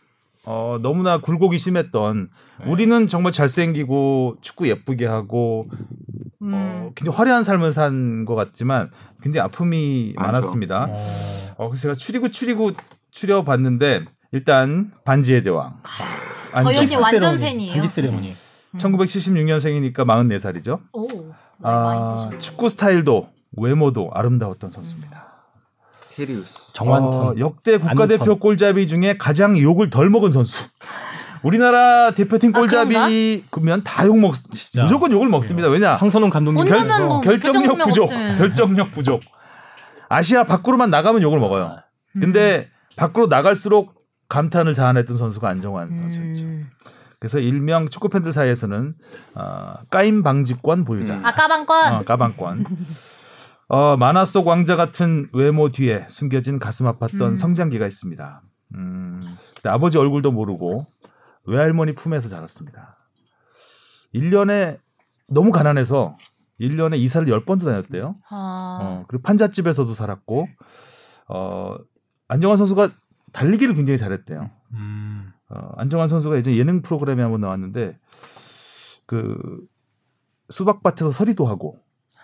어, 너무나 굴곡이 심했던 네. 우리는 정말 잘생기고 축구 예쁘게 하고 음. 어, 굉장히 화려한 삶을 산 것 같지만 굉장히 아픔이 많죠. 많았습니다. 어. 어, 그래서 제가 추리고 추리고 추려봤는데 일단 반지의 제왕. 저희 언니 키스 완전 세레모니, 팬이에요. 반지 세레모니. 1976년생이니까 44살이죠. 오. 아, 축구 스타일도 외모도 아름다웠던 선수입니다. 테리우스. 정완턴. 어, 역대 국가대표 안턴. 골잡이 중에 가장 욕을 덜 먹은 선수. 우리나라 대표팀 아, 골잡이면 다 욕 먹, 진짜. 무조건 욕을 먹습니다. 왜냐? 황선홍 감독님 결- 뭐 결정력 부족. 없으면. 결정력 부족. 아시아 밖으로만 나가면 욕을 먹어요. 근데 밖으로 나갈수록 감탄을 자아냈던 선수가 안정환 선수였죠. 음. 그래서 일명 축구 팬들 사이에서는 어, 까임 방지권 보유자. 음. 아 까방권. 어, 가방권. 어, 만화 속 왕자 같은 외모 뒤에 숨겨진 가슴 아팠던 음. 성장기가 있습니다. 음, 아버지 얼굴도 모르고 외할머니 품에서 자랐습니다. 1년에 너무 가난해서 1년에 이사를 10번도 다녔대요. 아. 어, 그리고 판잣집에서도 살았고, 어, 안정환 선수가 달리기를 굉장히 잘했대요. 음. 어, 안정환 선수가 예전 예능 프로그램에 한번 나왔는데, 그, 수박밭에서 서리도 하고,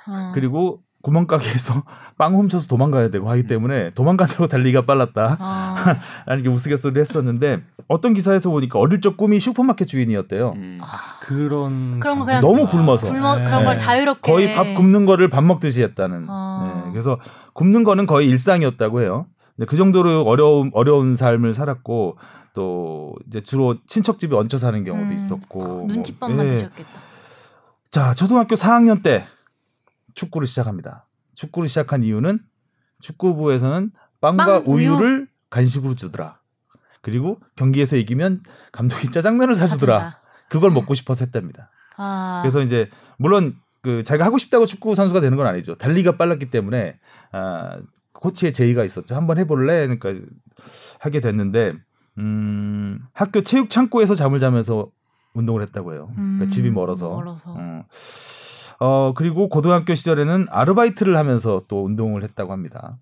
어. 그리고 구멍가게에서 빵 훔쳐서 도망가야 되고 하기 때문에 도망가도록 달리기가 빨랐다. 아. 라는 게 우스갯소리를 했었는데, 어떤 기사에서 보니까 어릴 적 꿈이 슈퍼마켓 주인이었대요. 음. 그런 그런 거 그냥 너무 굶어서. 굶어 그런 네. 걸 자유롭게 거의 밥 굽는 거를 밥 먹듯이 했다는. 아. 네, 그래서 굽는 거는 거의 일상이었다고 해요. 근데 그 정도로 어려운 어려운 삶을 살았고 또 이제 주로 친척 집에 얹혀 사는 경우도 음, 있었고. 뭐, 눈칫밥만 예. 드셨겠다. 자, 초등학교 4학년 때 축구를 시작합니다. 축구를 시작한 이유는 축구부에서는 빵과 빵, 우유. 우유를 간식으로 주더라. 그리고 경기에서 이기면 감독이 짜장면을 사주더라. 사준다. 그걸 먹고 싶어서 했답니다. 아. 그래서 이제 물론 그 자기가 하고 싶다고 축구 선수가 되는 건 아니죠. 달리기가 빨랐기 때문에 아 코치의 제의가 있었죠. 한번 해볼래? 그러니까 하게 됐는데 음 학교 체육 창고에서 잠을 자면서 운동을 했다고 해요. 그러니까 음, 집이 멀어서. 멀어서. 어. 어, 그리고 고등학교 시절에는 아르바이트를 하면서 또 운동을 했다고 합니다.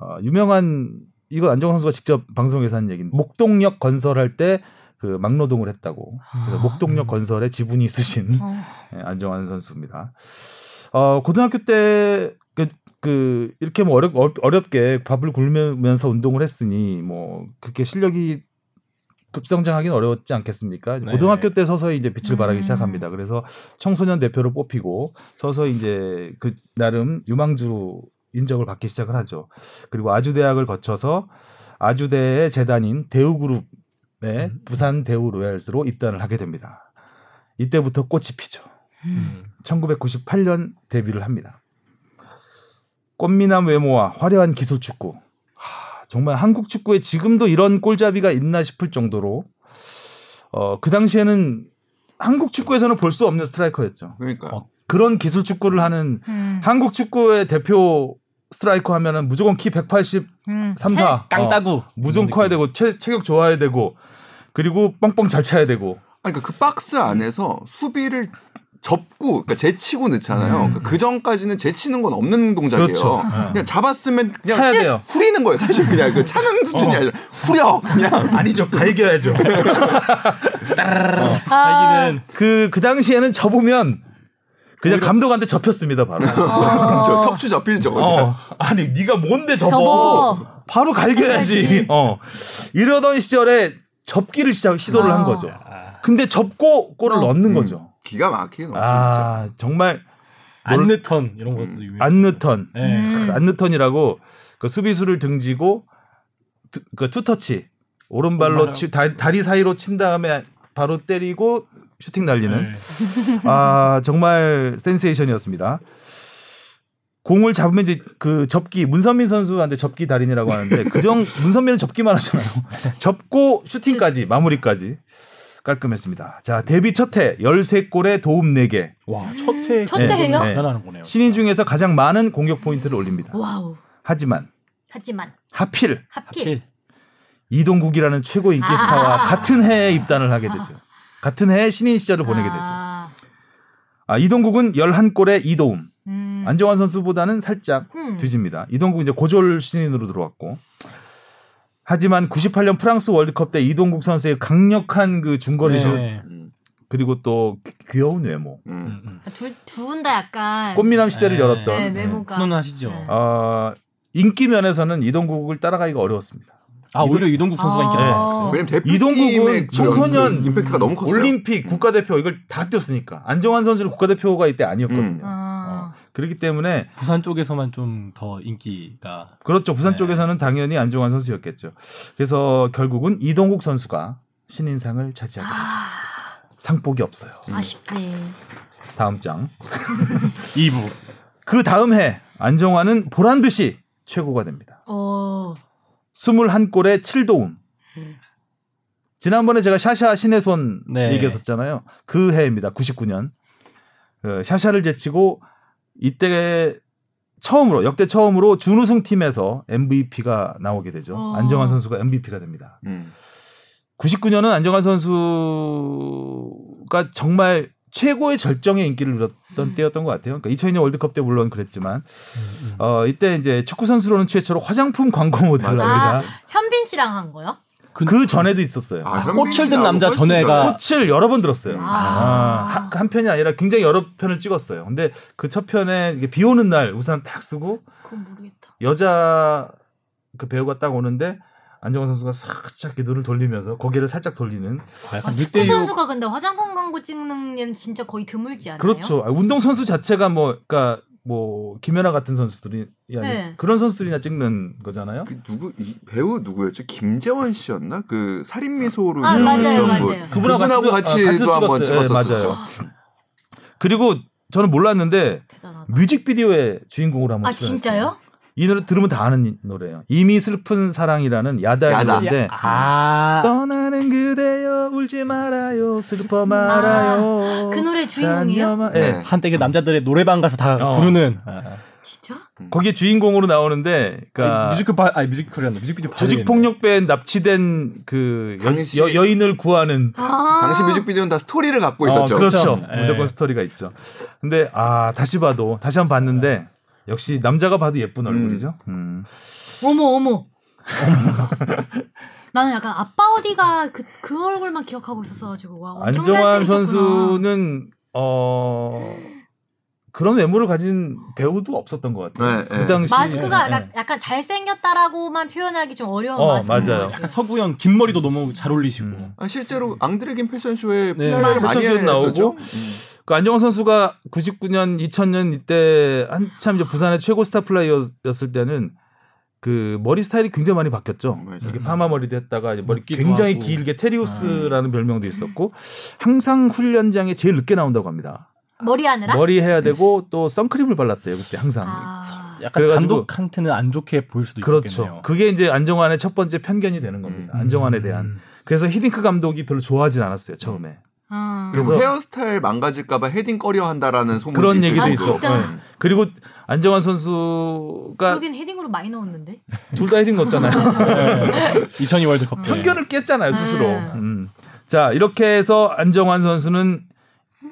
어, 유명한 이거 안정환 선수가 직접 방송에서 한 얘기인데 목동역 건설할 때 그 막노동을 했다고. 그래서 아. 목동역 건설에 지분이 있으신 어. 예, 안정환 선수입니다. 어, 고등학교 때, 그, 그 이렇게 뭐 어렵, 어렵게 밥을 굶으면서 운동을 했으니, 뭐, 그렇게 실력이 급성장하기는 어려웠지 않겠습니까? 네. 고등학교 때 서서히 이제 빛을 발하기 음. 시작합니다. 그래서 청소년 대표로 뽑히고, 서서히 이제 그, 나름 유망주 인정을 받기 시작을 하죠. 그리고 아주대학을 거쳐서 아주대의 재단인 대우그룹의 음. 부산 대우 로얄스로 입단을 하게 됩니다. 이때부터 꽃이 피죠. 음. 1998년 데뷔를 합니다. 꽃미남 외모와 화려한 기술 축구. 하, 정말 한국 축구에 지금도 이런 골잡이가 있나 싶을 정도로 어, 그 당시에는 한국 축구에서는 볼 수 없는 스트라이커였죠. 그러니까 어, 그런 기술 축구를 하는 음. 한국 축구의 대표 스트라이커 하면은 무조건 키 180, 음. 3, 4. 깡따구 무조건 이런 커야 느낌. 되고 체, 체격 좋아야 되고 그리고 뻥뻥 잘 차야 되고 그러니까 그 박스 안에서 수비를 접고 그러니까 제치고 넣잖아요. 그러니까 그 전까지는 제치는 건 없는 동작이에요. 그렇죠. 그냥 잡았으면 그냥 차야 돼요. 후리는 거예요. 사실 그냥 그 차는 수준이 아니라 후려 그냥. 아니죠. 갈겨야죠. 자기는 그, 그 당시에는 접으면 그냥 감독한테 접혔습니다, 바로. 저 척추 접힐죠. 어. 아니, 네가 뭔데 접어? 접어. 바로 갈겨야지. 어. 이러던 시절에 접기를 시작, 시도를 아. 한 거죠. 근데 접고 골을 어. 넣는 음, 거죠. 기가 막히게 넣었죠. 아, 정말 안느턴 이런 것도 음. 유명. 안느턴. 네. 음. 안느턴이라고 그 수비수를 등지고 두- 그 투터치 오른발로 오른발로. 치, 다, 다리 사이로 친 다음에 바로 때리고 슈팅 날리는 네. 아 정말 센세이션이었습니다. 공을 잡으면 이제 그 접기 문선민 선수한테 접기 달인이라고 하는데 그정 문선민은 접기만 하잖아요. 접고 슈팅까지 마무리까지 깔끔했습니다. 자, 데뷔 첫해 13골에 도움 4개. 와, 첫해 첫 해예요? 네. 대단한 거네요. 신인 중에서 가장 많은 공격 포인트를 올립니다. wow. 하지만 하지만 하필 하필 하필. 이동국이라는 최고 인기 아. 스타와 같은 해에 입단을 하게 되죠. 같은 해에 신인 시절을 보내게 되죠. 아, 아, 이동국은 11골에 2도움. 음. 안정환 선수보다는 살짝 음. 뒤집니다. 이동국 이제 고졸 신인으로 들어왔고. 하지만 98년 프랑스 월드컵 때 이동국 선수의 강력한 그 중거리 슛 네. 음. 그리고 또 귀- 귀여운 외모. 음. 음, 음. 두분다 약간 꽃미남 시대를 네. 열었던 네, 네. 외모가 훈훈하시죠. 네. 어, 인기 면에서는 이동국을 따라가기가 어려웠습니다. 아, 오히려 이동국 선수가 아. 인기가 네. 많았어요. 왜냐면 이동국은 대표팀의 그 청소년 그 임팩트가 너무 컸어요. 올림픽 국가대표 이걸 다 뛰었으니까 안정환 선수는 국가대표가 이때 아니었거든요. 음. 아. 그렇기 때문에 부산 쪽에서만 좀 더 인기가 그렇죠. 부산 네. 쪽에서는 당연히 안정환 선수였겠죠. 그래서 결국은 이동국 선수가 신인상을 차지하게 되죠. 아, 상복이 없어요. 아쉽네. 다음 장. 2부. 그 다음 해 안정환은 보란 듯이 최고가 됩니다. 어. 21골에 7도움. 지난번에 제가 샤샤 신의 손 네. 얘기했었잖아요. 그 해입니다. 99년. 그 샤샤를 제치고 이때 처음으로 역대 처음으로 준우승 팀에서 MVP가 나오게 되죠. 어. 안정환 선수가 MVP가 됩니다. 음. 99년은 안정환 선수가 정말 최고의 절정의 인기를 누렸던 때였던 것 같아요. 그러니까 2002년 월드컵 때 물론 그랬지만 어, 이때 이제 축구 선수로는 최초로 화장품 광고 모델을 맞아요. 합니다. 현빈 씨랑 한 거요? 그, 전에도 있었어요. 아, 현빈 꽃을 든 남자 전에가 전에. 꽃을 여러 번 들었어요. 아. 아, 한, 한 편이 아니라 굉장히 여러 편을 찍었어요. 근데 그 첫 편에 이게 비 오는 날 우산 딱 쓰고 그건 모르겠다. 여자 그 배우가 딱 오는데 안정환 선수가 살짝 이렇게 눈을 돌리면서 고개를 살짝 돌리는 아, 아, 약간 축구 선수가 근데 화장품 광고 찍는 얘는 진짜 거의 드물지 않나요? 그렇죠. 아, 운동 선수 자체가 뭐 그러니까 뭐 김연아 같은 선수들이 아니 네. 그런 선수들이나 찍는 거잖아요. 그 누구 이 배우 누구였죠? 김재원 씨였나? 그 살인 미소로 아, 유명했던 맞아요, 분. 맞아요. 그분하고 그분하고 같이, 같이도 도 한번 찍었어요. 네, 찍었었죠. 맞아요. 그리고 저는 몰랐는데 대단하다. 뮤직비디오의 주인공으로 한번 아 출연했어요. 진짜요? 이 노래 들으면 다 아는 이 노래예요. 이미 슬픈 사랑이라는 야다의 야다. 노래인데 아. 떠나는 그대여 울지 말아요 슬퍼 말아요. 그 노래 주인공이요? 다녀마- 네. 네. 한때 그 남자들의 노래방 가서 다 어. 부르는 아. 진짜? 거기에 주인공으로 나오는데 그러니까 뮤지컬 바, 아니 뮤지컬이란다. 뮤직비디오 조직 폭력배에 납치된 그 여, 당시- 여, 여인을 구하는 아. 당시 뮤직비디오는 다 스토리를 갖고 어, 있었죠. 그렇죠. 예. 무조건 스토리가 있죠. 근데 아 다시 봐도 다시 한 번 봤는데 역시 남자가 봐도 예쁜 얼굴이죠. 음. 어머 어머. 나는 약간 아빠 어디가 그, 그 얼굴만 기억하고 있었어가지고 와 엄청 안정환. 선수는 어 그런 외모를 가진 배우도 없었던 것 같아요. 네, 그 네. 당시 마스크가 예, 약간, 잘생겼다라고만 표현하기 좀 어려운 어, 마스크. 맞아요. 약간 서구형 긴 머리도 너무 잘 어울리시고. 음. 아, 실제로 앙드레긴 패션쇼에 네. 했었죠. 나오고 그 안정환 선수가 99년, 2000년 이때 한참 이제 부산의 최고 스타 플레이어였을 때는 그 머리 스타일이 굉장히 많이 바뀌었죠. 맞아요. 이게 파마 머리도 했다가 이제 머리 굉장히 하고. 길게 테리우스라는 별명도 있었고 항상 훈련장에 제일 늦게 나온다고 합니다. 머리 하느라? 머리 해야 되고 또 선크림을 발랐대요 그때 항상. 아. 약간 감독한테는 안 좋게 보일 수도 그렇죠. 있겠네요. 그게 이제 안정환의 첫 번째 편견이 되는 겁니다. 음. 안정환에 대한. 그래서 히딩크 감독이 별로 좋아하진 않았어요 처음에. 아. 그리고 헤어스타일 망가질까봐 헤딩 꺼려 한다라는 소문이 그런 얘기도 아, 있어. 진짜? 네. 그리고 안정환 선수가 그러긴 헤딩으로 많이 넣었는데. 둘 다 헤딩 넣었잖아요. 2002 월드컵 때. 편견을 깼잖아요 스스로. 네. 음. 자 이렇게 해서 안정환 선수는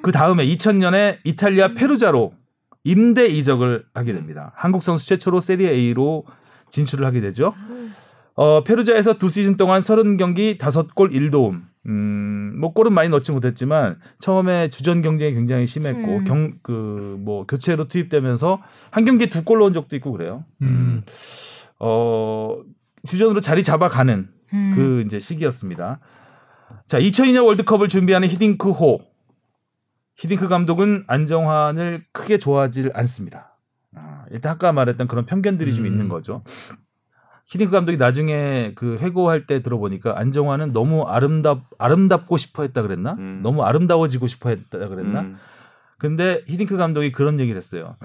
그 다음에 2000년에 이탈리아 페루자로 임대 이적을 하게 됩니다. 한국 선수 최초로 세리에 A로 진출을 하게 되죠. 어, 페루자에서 두 시즌 동안 30경기 5골 1도움. 음, 뭐 골은 많이 넣지 못했지만 처음에 주전 경쟁이 굉장히 심했고 음. 경그 뭐 교체로 투입되면서 한 경기에 두 골 넣은 적도 있고 그래요. 음. 어, 주전으로 자리 잡아가는 음. 그 이제 시기였습니다. 자, 2002년 월드컵을 준비하는 히딩크 호. 히딩크 감독은 안정환을 크게 좋아하지 않습니다. 아, 일단 아까 말했던 그런 편견들이 좀 음. 있는 거죠. 히딩크 감독이 나중에 그 회고할 때 들어보니까 안정환은 너무 아름답 아름답고 싶어 했다 그랬나? 음. 너무 아름다워지고 싶어 했다 그랬나? 음. 근데 히딩크 감독이 그런 얘기를 했어요.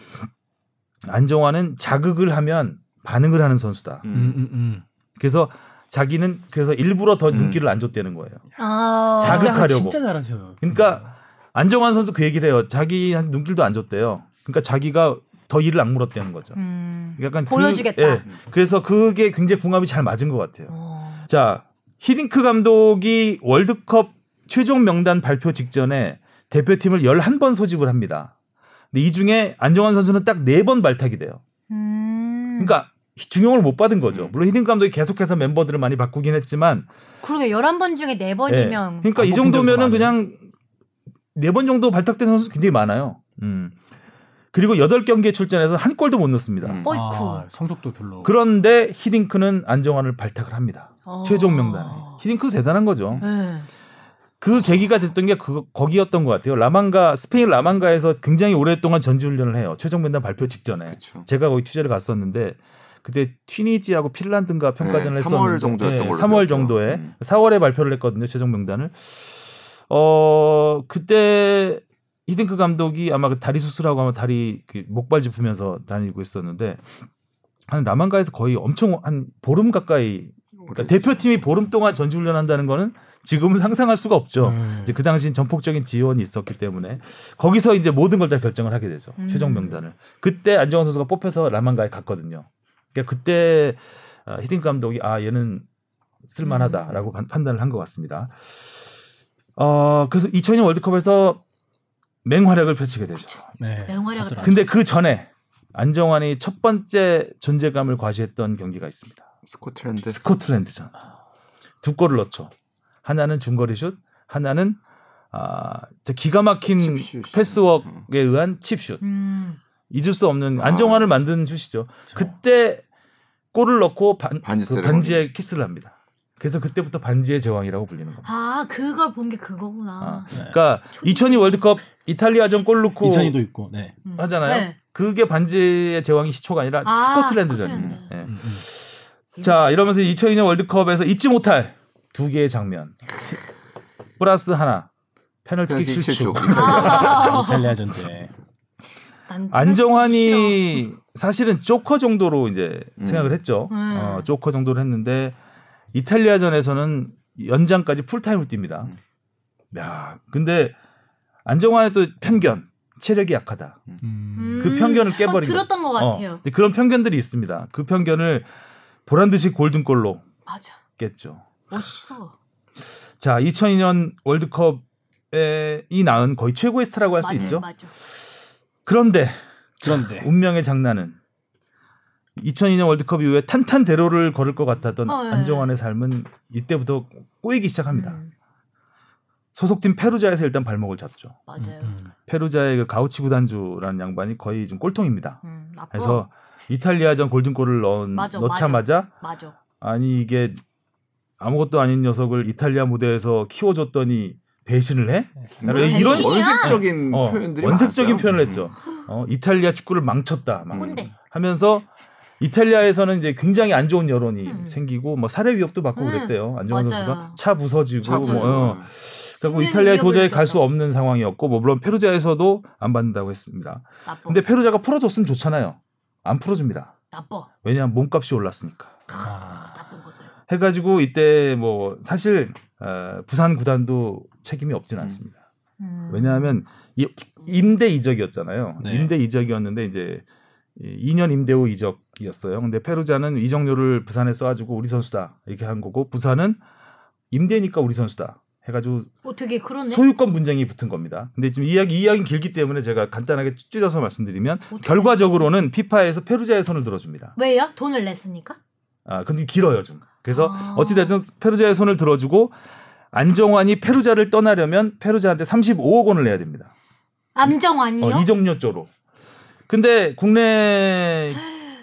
안정환은 자극을 하면 반응을 하는 선수다. 음. 음, 음, 음. 그래서 자기는 그래서 일부러 더 음. 눈길을 안 줬다는 거예요. 아. 자극하려고. 진짜 잘하셔요. 그러니까 안정환 선수 그 얘기를 해요. 자기한테 눈길도 안 줬대요. 그러니까 자기가 더 일을 안 물었다는 거죠. 음. 약간 보여주겠다. 그, 예. 그래서 그게 굉장히 궁합이 잘 맞은 것 같아요. 어. 자, 히딩크 감독이 월드컵 최종 명단 발표 직전에 대표팀을 11번 소집을 합니다. 근데 이 중에 안정환 선수는 딱 4번 발탁이 돼요. 음. 그러니까 중용을 못 받은 거죠. 물론 히딩크 감독이 계속해서 멤버들을 많이 바꾸긴 했지만 그러게 11번 중에 예. 4번이면 그러니까 이안 뽑힌 정도면은 그냥 4번 정도 발탁된 선수 굉장히 많아요. 음. 그리고 8경기에 출전해서 한 골도 못 넣습니다. 음. 어이쿠. 아, 성적도 별로. 그런데 히딩크는 안정환을 발탁을 합니다. 어. 최종 명단에. 히딩크도 대단한 거죠. 네. 그 계기가 됐던 게 그, 거기였던 것 같아요. 라만가 스페인 라만가에서 굉장히 오랫동안 전지훈련을 해요. 최종 명단 발표 직전에. 그쵸. 제가 거기 취재를 갔었는데 그때 튀니지하고 핀란드인가 평가전을 네, 했었는데 3월 정도였던 걸로 3월 기억해요. 정도에 음. 4월에 발표를 했거든요. 최종 명단을. 어 그때 히딩크 감독이 아마 그 다리 수술하고 아마 다리 그 목발 짚으면서 다니고 있었는데 한 라만가에서 거의 엄청 한 보름 가까이 그러니까 대표팀이 보름 동안 전지훈련 한다는 거는 지금은 상상할 수가 없죠. 음. 이제 그 당시엔 전폭적인 지원이 있었기 때문에 거기서 이제 모든 걸 다 결정을 하게 되죠. 음. 최종 명단을. 그때 안정환 선수가 뽑혀서 라만가에 갔거든요. 그러니까 그때 어, 히딩크 감독이 아 얘는 쓸만하다라고 판- 판단을 한 것 같습니다. 어 그래서 2002년 월드컵에서 맹활약을 펼치게 되죠. 네. 맹활약을 하더라고요. 근데 그 전에 안정환이 첫 번째 존재감을 과시했던 경기가 있습니다. 스코틀랜드 스코틀랜드전 두 골을 넣죠. 하나는 중거리 슛, 하나는 아, 기가 막힌 칩슛. 패스워크에 의한 칩슛. 음. 잊을 수 없는 아. 안정환을 만든 슛이죠. 그때 골을 넣고 반, 반지 그. 반지에 키스를 합니다. 그래서 그때부터 반지의 제왕이라고 불리는 겁니다. 아, 그걸 본 게 그거구나. 아, 네. 그러니까 2002 월드컵 이탈리아전 골 넣고 2002도 있고. 네. 음. 하잖아요. 네. 그게 반지의 제왕이 시초가 아니라 아, 스코틀랜드전이에요. 스코틀랜드. 예. 음, 음. 자, 이러면서 2002년 월드컵에서 잊지 못할 두 개의 장면. 플러스 하나. 페널티킥 페널티 실축. 아, 이탈리아전 때. 안정환이 사실은 조커 정도로 이제 음. 생각을 했죠. 음. 어, 조커 정도로 했는데 이탈리아전에서는 연장까지 풀타임을 뜁니다. 음. 야, 근데 안정환의 또 편견, 체력이 약하다. 음. 그 편견을 깨버린 어, 들었던 것 어, 같아요. 근데 그런 편견들이 있습니다. 그 편견을 보란 듯이 골든골로 맞아. 깼죠. 멋있어. 자, 2002년 월드컵에 이 나은 거의 최고의 스타라고 할 수 있죠. 맞아. 그런데 그런데 운명의 장난은 2002년 월드컵 이후에 탄탄대로를 걸을 것 같았던 어, 예. 안정환의 삶은 이때부터 꼬이기 시작합니다. 음, 소속팀 페루자에서 일단 발목을 잡죠. 맞아요. 음, 페루자의 그 가우치 구단주라는 양반이 거의 좀 꼴통입니다. 음. 그래서 이탈리아전 골든골을 넣은, 맞아, 넣자마자 맞아. 아니 이게 아무것도 아닌 녀석을 이탈리아 무대에서 키워줬더니 배신을 해? 무슨 이런? 원색적인 어, 표현들이 원색적인 많았어요. 표현을 음. 했죠. 어, 이탈리아 축구를 망쳤다. 막 꼰대. 하면서 이탈리아에서는 이제 굉장히 안 좋은 여론이 음. 생기고 뭐 살해 위협도 받고 음, 그랬대요. 안정환. 선수가 차 부서지고 참뭐 어. 그리고 생명의 이탈리아에 도저히 갈 수. 없는 상황이었고 뭐 물론 페루자에서도 안 받는다고 했습니다. 나빠. 근데 페루자가 풀어줬으면 좋잖아요. 안 풀어줍니다. 나빠. 왜냐하면 몸값이 올랐으니까. 아, 나쁜 것들. 해가지고 이때 뭐 사실 어, 부산 구단도 책임이 없지는 않습니다. 음. 왜냐하면 이- 임대 이적이었잖아요. 네. 임대 이적이었는데 이제 2년 임대 후 이적이었어요. 근데 페루자는 이적료를 부산에 써가지고 우리 선수다 이렇게 한 거고 부산은 임대니까 우리 선수다 해가지고 어, 되게 그러네. 소유권 분쟁이 붙은 겁니다. 근데 지금 이야기 이 이야기는 길기 때문에 제가 간단하게 줄여서 말씀드리면 결과적으로는 피파에서 페루자의 손을 들어줍니다. 왜요? 돈을 냈으니까? 아 근데 길어요 좀. 그래서 아. 어찌됐든 페루자의 손을 들어주고 안정환이 페루자를 떠나려면 페루자한테 35억 원을 내야 됩니다. 암정환이요? 어, 이적료조로. 근데 국내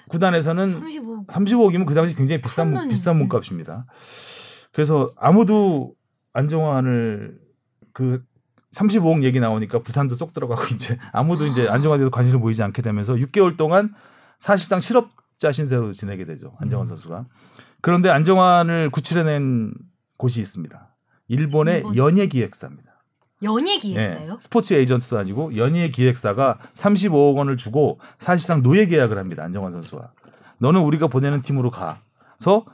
구단에서는 35. 35억이면 그 당시 굉장히 비싼 큰 비싼. 몸값입니다. 그래서 아무도 안정환을 그 35억 얘기 나오니까 부산도 쏙 들어가고 이제 아무도 이제 안정환에도 관심을 보이지 않게 되면서 6개월 동안 사실상 실업자 신세로 지내게 되죠. 안정환 음. 선수가. 그런데 안정환을 구출해낸 곳이 있습니다. 일본의 일본? 연예기획사입니다. 연예 기획사요? 예, 스포츠 에이전트도 아니고 연예 기획사가 35억 원을 주고 사실상 노예 계약을 합니다. 안정환 선수와. 너는 우리가 보내는 팀으로 가.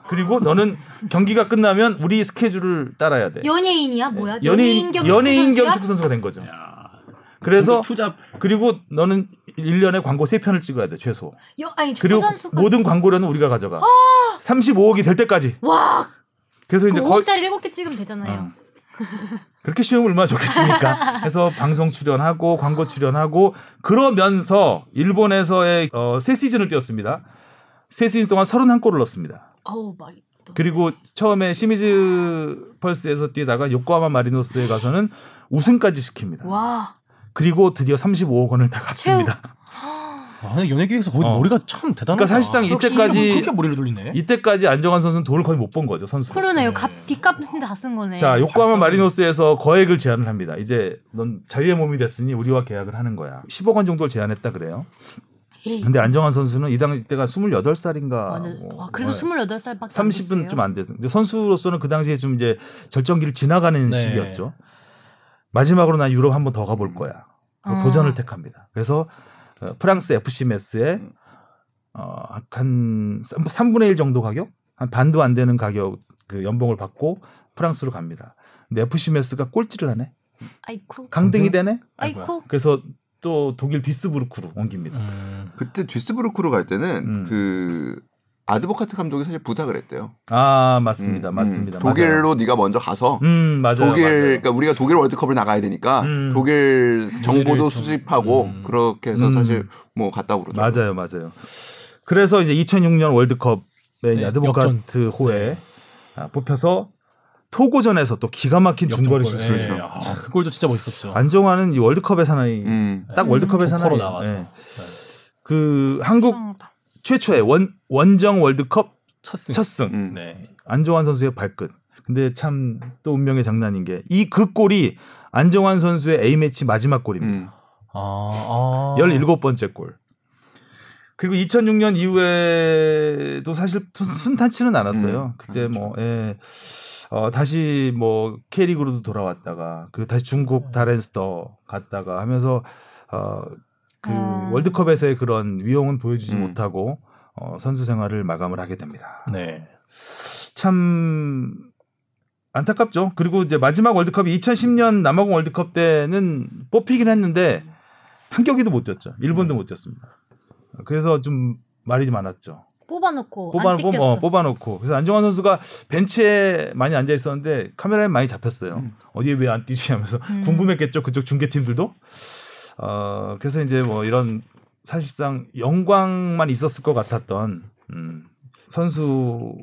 그리고 너는 경기가 끝나면 우리 스케줄을 따라야 돼. 연예인이야 뭐야? 네. 연예인 겸 연예인 겸 축구 축구 선수가 된 거죠. 그래서 투잡 그리고 너는 1년에 광고 3편을 찍어야 돼, 최소. 여, 아니 그리고 선수가 모든 광고료는 우리가 가져가. 35억이 될 때까지. 와 그래서 이제 그 거의 5억짜리 7개 찍으면 되잖아요. 어. 그렇게 쉬우면 얼마나 좋겠습니까? 그래서 방송 출연하고 광고 출연하고 그러면서 일본에서의 어, 세 시즌을 뛰었습니다. 세 시즌 동안 31골을 넣었습니다. 마이. 그리고 처음에 시미즈 펄스에서 뛰다가 요코하마 마리노스에 가서는 우승까지 시킵니다. 와. 그리고 드디어 35억 원을 다 갚습니다. 아, 근데 연예계에서 거기 어. 머리가 참 대단하다. 그러니까 사실상 이때까지 그렇게 머리를 돌리네. 이때까지 안정환 선수는 돈을 거의 못 번 거죠 선수. 그러네요. 네. 값 빚값은 다 쓴 거네. 자, 요코하마 잘 마리노스에서 거액을 제안을 합니다. 이제 넌 자유의 몸이 됐으니 우리와 계약을 하는 거야. 10억 원 정도를 제안했다 그래요. 근데 안정환 선수는 이당 이때가 28살인가 맞아. 뭐, 와, 그래도 뭐 28살밖에 30은 좀안 됐는데 선수로서는 그 당시에 좀 이제 절정기를 지나가는 네. 시기였죠. 마지막으로 난 유럽 한 번 더 가볼 거야. 뭐 어. 도전을 택합니다. 그래서 어, 프랑스 FC 메스에 어, 한 3분의 1 정도 가격, 한 반도 안 되는 가격 그 연봉을 받고 프랑스로 갑니다. 근데 FC 메스가 꼴찌를 하네. 아이쿠. 강등이 되네. 아이쿠. 그래서 또 독일 디스부르크로 옮깁니다. 음. 그때 뒤스부르크로 갈 때는 음. 그 아드보카트 감독이 사실 부탁을 했대요. 아 맞습니다, 음, 맞습니다. 음. 독일로 네가 먼저 가서 맞아요. 음 맞아요. 독일 맞아요. 그러니까 우리가 독일 월드컵을 나가야 되니까 음. 독일 정보도 좀- 수집하고 음. 그렇게 해서 음. 사실 뭐 갔다 그러죠. 맞아요, 맞아요. 그래서 이제 2006년 월드컵에 네, 아드보카트 호에 아, 뽑혀서 토고전에서 또 기가 막힌 중거리. 슛을 예. 아, 그 골도 진짜 멋있었죠. 안정환은 이 월드컵의 사나이 음. 딱 음. 월드컵의 조커로 사나이 나와서. 예. 네. 그 한국 음. 최초의 원 원정 월드컵 첫 승. 첫 승. 음. 네. 안정환 선수의 발끝. 근데 참 또 운명의 장난인 게 이 그 골이 안정환 선수의 A 매치 마지막 골입니다. 음. 아, 아. 17번째 골. 그리고 2006년 이후에도 사실 순- 순탄치는 않았어요. 음, 그때 그렇죠. 뭐, 예. 어, 다시 뭐, K리그로도 돌아왔다가, 그리고 다시 중국 다렌스터 갔다가 하면서, 어, 그 아. 월드컵에서의 그런 위용은 보여주지 음. 못하고, 어, 선수 생활을 마감을 하게 됩니다. 네. 참, 안타깝죠. 그리고 이제 마지막 월드컵이 2010년 남아공 월드컵 때는 뽑히긴 했는데 한 경기도 못 뛰었죠. 일본도 못 뛰었습니다. 그래서 좀 말이 좀 많았죠. 뽑아놓고 뽑아, 안 뽑. 어, 뽑아놓고. 그래서 안정환 선수가 벤치에 많이 앉아 있었는데 카메라에 많이 잡혔어요. 음. 어디에 왜 안 뛰지 하면서 음. 궁금했겠죠. 그쪽 중계팀들도. 어, 그래서 이제 뭐 이런 사실상 영광만 있었을 것 같았던 음, 선수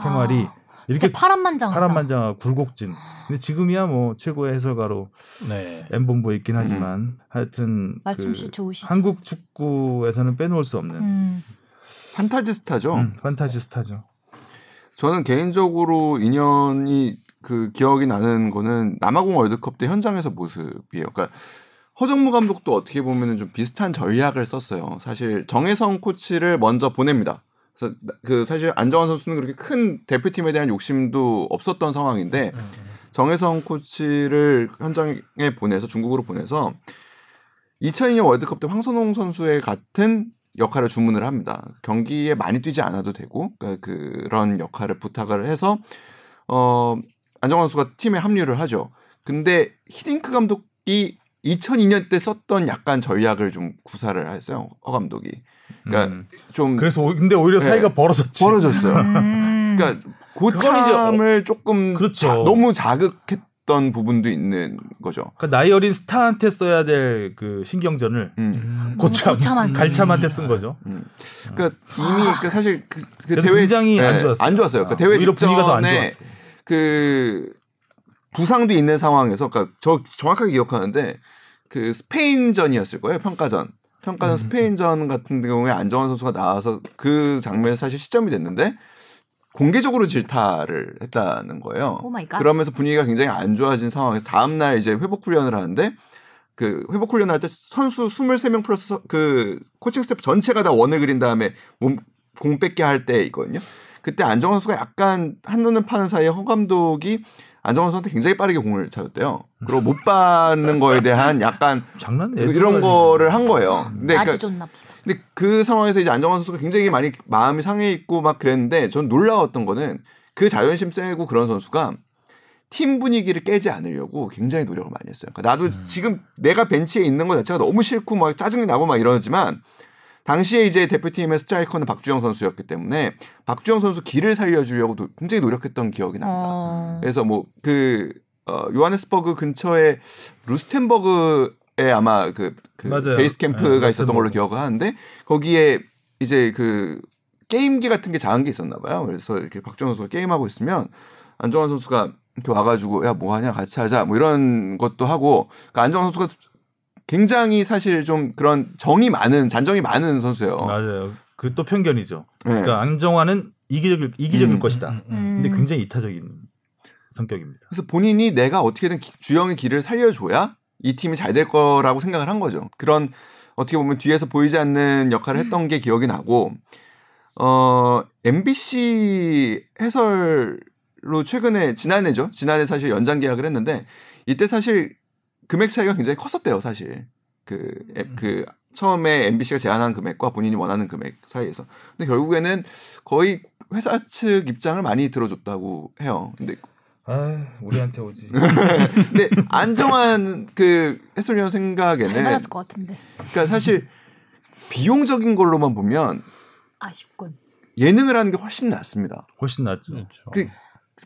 생활이 아, 이렇게 진짜 파란만장하다. 파란만장하고 굴곡진. 근데 지금이야 뭐 최고의 해설가로 네. M 본부에 있긴 하지만 하여튼 말씀씨 그 좋으시죠. 한국 축구에서는 빼놓을 수 없는 음. 판타지 스타죠. 음, 판타지 스타죠. 저는 개인적으로 인연이 그 기억이 나는 거는 남아공 월드컵 때 현장에서 모습이에요. 그러니까 허정무 감독도 어떻게 보면은 좀 비슷한 전략을 썼어요. 사실 정혜성 코치를 먼저 보냅니다. 그래서 그 사실 안정환 선수는 그렇게 큰 대표팀에 대한 욕심도 없었던 상황인데 정혜성 코치를 현장에 보내서 중국으로 보내서 2002년 월드컵 때 황선홍 선수의 같은 역할을 주문을 합니다. 경기에 많이 뛰지 않아도 되고 그러니까 그런 역할을 부탁을 해서 어 안정환 선수가 팀에 합류를 하죠. 근데 히딩크 감독이 2002년 때 썼던 약간 전략을 좀 구사를 했어요. 허 감독이. 그러니까 음. 좀 그래서 오- 근데 오히려 네. 사이가 벌어졌지. 벌어졌어요. 음. 그러니까 고참을 조금 그렇죠. 자- 너무 자극했던 부분도 있는 거죠. 그러니까 나이 어린 스타한테 써야 될 그 신경전을 음. 고참, 고참한테. 갈참한테 쓴 거죠. 음. 그러니까 이미 그 사실 그, 그 대회 굉장히 안 네, 좋았어요. 안 좋았어요. 그 아, 대회 안 직전에 좋았어요. 그 부상도 있는 상황에서 그러니까 저 정확하게 기억하는데 그 스페인전이었을 거예요 평가전 평가전 음. 스페인전 같은 경우에 안정환 선수가 나와서 그 장면에 사실 실점이 됐는데 공개적으로 질타를 했다는 거예요. 그러면서 분위기가 굉장히 안 좋아진 상황에서 다음 날 이제 회복 훈련을 하는데 그 회복 훈련을 할 때 선수 23명 플러스 서- 그 코칭 스태프 전체가 다 원을 그린 다음에 몸, 공 뺏게 할때 있거든요. 그때 안정환 선수가 약간 한눈을 파는 사이에 허 감독이 안정환 선수한테 굉장히 빠르게 공을 차줬대요. 그리고 못 받는 거에 대한 약간 장난 이런 거를 한 거예요. 근데 아주 그러니까. 근데 그 상황에서 이제 안정환 선수가 굉장히 많이 마음이 상해 있고 막 그랬는데 전 놀라웠던 거는 그 자존심 세고 그런 선수가 팀 분위기를 깨지 않으려고 굉장히 노력을 많이 했어요. 그러니까 나도 지금 내가 벤치에 있는 것 자체가 너무 싫고 막 짜증이 나고 막 이러지만 당시에 이제 대표팀의 스트라이커는 박주영 선수였기 때문에 박주영 선수 길을 살려주려고 도- 굉장히 노력했던 기억이 납니다. 어. 그래서 뭐그 어, 요하네스버그 근처에 루스텐버그에 아마 그, 그. 베이스 캠프가 네, 있었던 걸로. 기억을 하는데 거기에 이제 그 게임기 같은 게 작은 게 있었나 봐요. 그래서 이렇게 박주영 선수가 게임하고 있으면 안정환 선수가 이렇게 와가지고 야 뭐 하냐 같이 하자 뭐 이런 것도 하고 그러니까 안정환 선수가 굉장히 사실 좀 그런 정이 많은 잔정이 많은 선수예요. 맞아요. 그 또 편견이죠. 네. 그러니까 안정환은 이기적일 이기적일 음, 것이다. 음, 음. 음. 근데 굉장히 이타적인 성격입니다. 그래서 본인이 내가 어떻게든 기- 주영의 길을 살려줘야 이 팀이 잘 될 거라고 생각을 한 거죠. 그런 어떻게 보면 뒤에서 보이지 않는 역할을 했던 게 기억이 나고 어 MBC 해설로 최근에 지난해죠. 지난해 사실 연장 계약을 했는데 이때 사실 금액 차이가 굉장히 컸었대요, 사실. 그, 에- 그, 처음에 MBC가 제안한 금액과 본인이 원하는 금액 사이에서. 근데 결국에는 거의 회사 측 입장을 많이 들어줬다고 해요. 근데 아, 우리한테 오지. 근데 안정환 그 해설위원 잘 생각에는 받았을 것 같은데 그러니까 사실 비용적인 걸로만 보면 아쉽군. 예능을 하는 게 훨씬 낫습니다. 훨씬 낫죠. 그렇죠. 그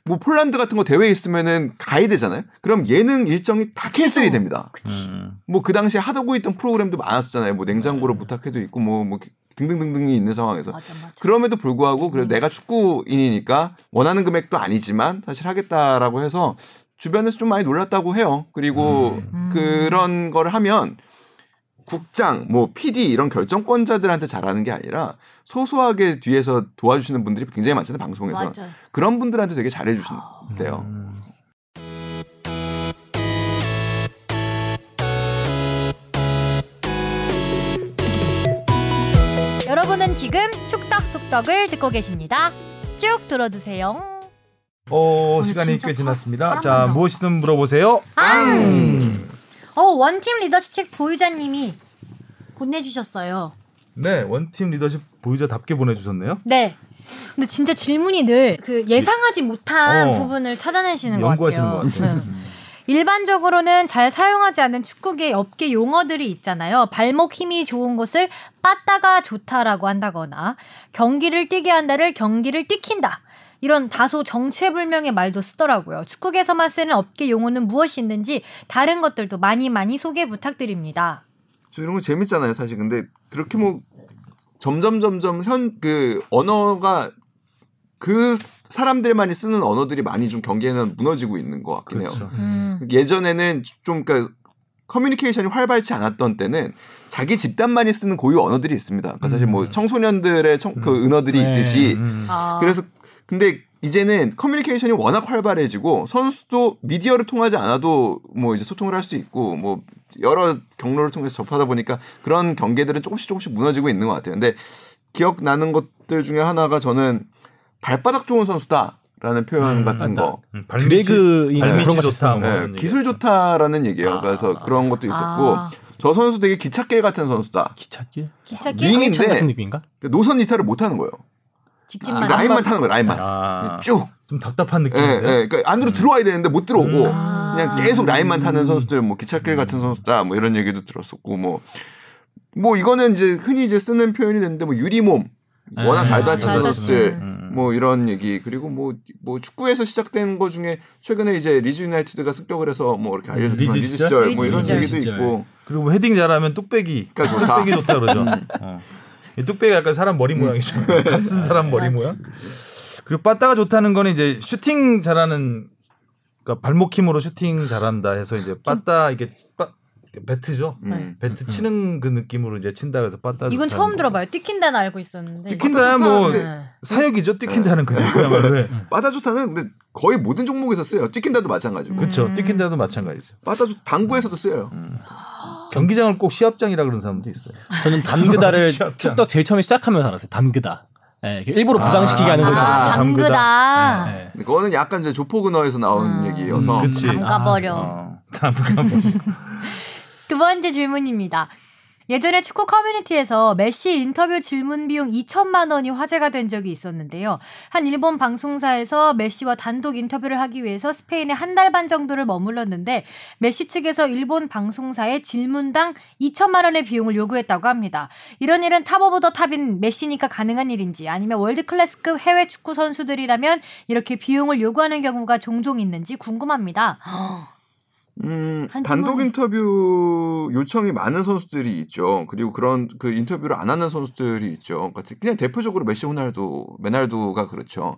뭐 폴란드 같은 거 대회 있으면은 가야 되잖아요. 그럼 예능 일정이 다 캔슬이 됩니다. 음. 뭐그 당시에 하고 있던 프로그램도 많았잖아요. 뭐 냉장고로 부탁해도 있고 뭐, 뭐 등등등등이 있는 상황에서 맞아 맞아. 그럼에도 불구하고 그래도 내가 축구인이니까 원하는 금액도 아니지만 사실 하겠다라고 해서 주변에서 좀 많이 놀랐다고 해요. 그리고 음. 그런 거를 하면 국장, 뭐 PD 이런 결정권자들한테 잘하는 게 아니라 소소하게 뒤에서 도와주시는 분들이 굉장히 많잖아요 방송에서 맞아. 그런 분들한테 되게 잘해주신대요. 음. 여러분은 지금 축덕 속덕을 듣고 계십니다. 쭉 들어주세요. 어, 시간이 꽤 파- 지났습니다. 자. 무엇이든 물어보세요. 앙! 어 원팀 리더십 보유자님이 보내주셨어요. 네, 원팀 리더십 보유자답게 보내주셨네요. 네. 근데 진짜 질문이 늘 그 예상하지 못한 어. 부분을 찾아내시는 것 같아요. 것 같아요. 네. 일반적으로는 잘 사용하지 않는 축구계 업계 용어들이 있잖아요. 발목 힘이 좋은 곳을 빠따가 좋다라고 한다거나 경기를 뛰게 한다를 경기를 뛰킨다. 이런 다소 정체불명의 말도 쓰더라고요. 축구계에서만 쓰는 업계 용어는 무엇이 있는지 다른 것들도 많이 많이 소개 부탁드립니다. 저 이런 거 재밌잖아요, 사실. 근데 그렇게 뭐 점점 점점 현 그 언어가 그 사람들만이 쓰는 언어들이 많이 좀 경기에는 무너지고 있는 것 같긴 해요. 그렇죠. 음. 예전에는 좀 그러니까 커뮤니케이션이 활발치 않았던 때는 자기 집단만이 쓰는 고유 언어들이 있습니다. 그러니까 사실 뭐 청소년들의 청, 그 은어들이 네. 있듯이 음. 아. 그래서 근데 이제는 커뮤니케이션이 워낙 활발해지고 선수도 미디어를 통하지 않아도 뭐 이제 소통을 할 수 있고 뭐 여러 경로를 통해서 접하다 보니까 그런 경계들은 조금씩 조금씩 무너지고 있는 것 같아요. 근데 기억나는 것들 중에 하나가 저는 발바닥 좋은 선수다 라는 표현 음, 같은 맞다. 거. 음, 드래그인 발밑이 그런 거 좋다. 뭐 네, 기술. 좋다라는 얘기예요. 아. 그래서 그런 것도 있었고 아. 저 선수 되게 기찻길 같은 선수다. 기찻길? 같은 느낌인가? 노선 이탈을 못 하는 거예요. 직진만 아, 라인만 타는 거예요. 라인만 아, 쭉. 좀 답답한 예, 느낌인데. 예. 그러니까 안으로 들어와야 되는데 못 들어오고 음. 아. 그냥 계속 라인만 타는 선수들 뭐 기찻길 같은 선수다 뭐 이런 얘기도 들었었고 뭐뭐 이거는 이제 흔히 이제 쓰는 표현이 되는데 뭐 유리몸 워낙 네, 잘 아, 다치는 잘 선수들. 음. 뭐 이런 얘기 그리고 뭐뭐 축구에서 시작된 거 중에 최근에 이제 리즈 유나이티드가 승격을 해서 뭐 이렇게 알려졌지만 리즈 리즈 시절? 뭐 리즈 이런 시절. 얘기도 시절. 있고 그리고 뭐 헤딩 잘하면 뚝배기. 그러니까. 뚝배기 좋다 그러죠. 어. 이 뚝배기 약간 사람 머리 모양이잖아요. 갓 쓴 사람 머리. 모양. 그리고 빠따가 좋다는 거는 이제 슈팅 잘하는 그러니까 발목 힘으로 슈팅 잘한다 해서 이제 빠따 이게 빠 배트죠. 음. 배트 치는 그 느낌으로 이제 친다 그래서 빠따. 이건 좋다는 처음. 들어봐요. 뛰킨다는 알고 있었는데. 뛰킨다야 뭐 네. 사역이죠. 뛰킨다는 그냥 그야말로. 해. 빠다 좋다는 근데 거의 모든 종목에서 쓰여요 뛰긴다도 마찬가지고 그렇죠. 음. 뛰킨다도 마찬가지죠. 빠다 좋 당구에서도 쓰여요 경기장을 꼭 시합장이라 그러는 사람도 있어요. 저는 담그다를. 축덕 제일 처음에 시작하면서 알았어요. 담그다. 예, 일부러 부상시키게 하는 아, 거죠. 아, 담그다. 예. 근데 그거는 약간 이제 조폭은어에서 나온 음. 얘기여서 그치. 담가버려. 어, 담가버려. 두 번째 질문입니다. 예전에 축구 커뮤니티에서 메시 인터뷰 질문 비용 2천만 원이 화제가 된 적이 있었는데요. 한 일본 방송사에서 메시와 단독 인터뷰를 하기 위해서 스페인에 한 달 반 정도를 머물렀는데 메시 측에서 일본 방송사에 질문당 2천만 원의 비용을 요구했다고 합니다. 이런 일은 top of the top인 메시니까 가능한 일인지 아니면 world class급 해외 축구 선수들이라면 이렇게 비용을 요구하는 경우가 종종 있는지 궁금합니다. 음, 한 단독 인터뷰 요청이 많은 선수들이 있죠. 그리고 그런 그 인터뷰를 안 하는 선수들이 있죠. 그러니까 그냥 대표적으로 메시, 호날두, 메날두가 그렇죠.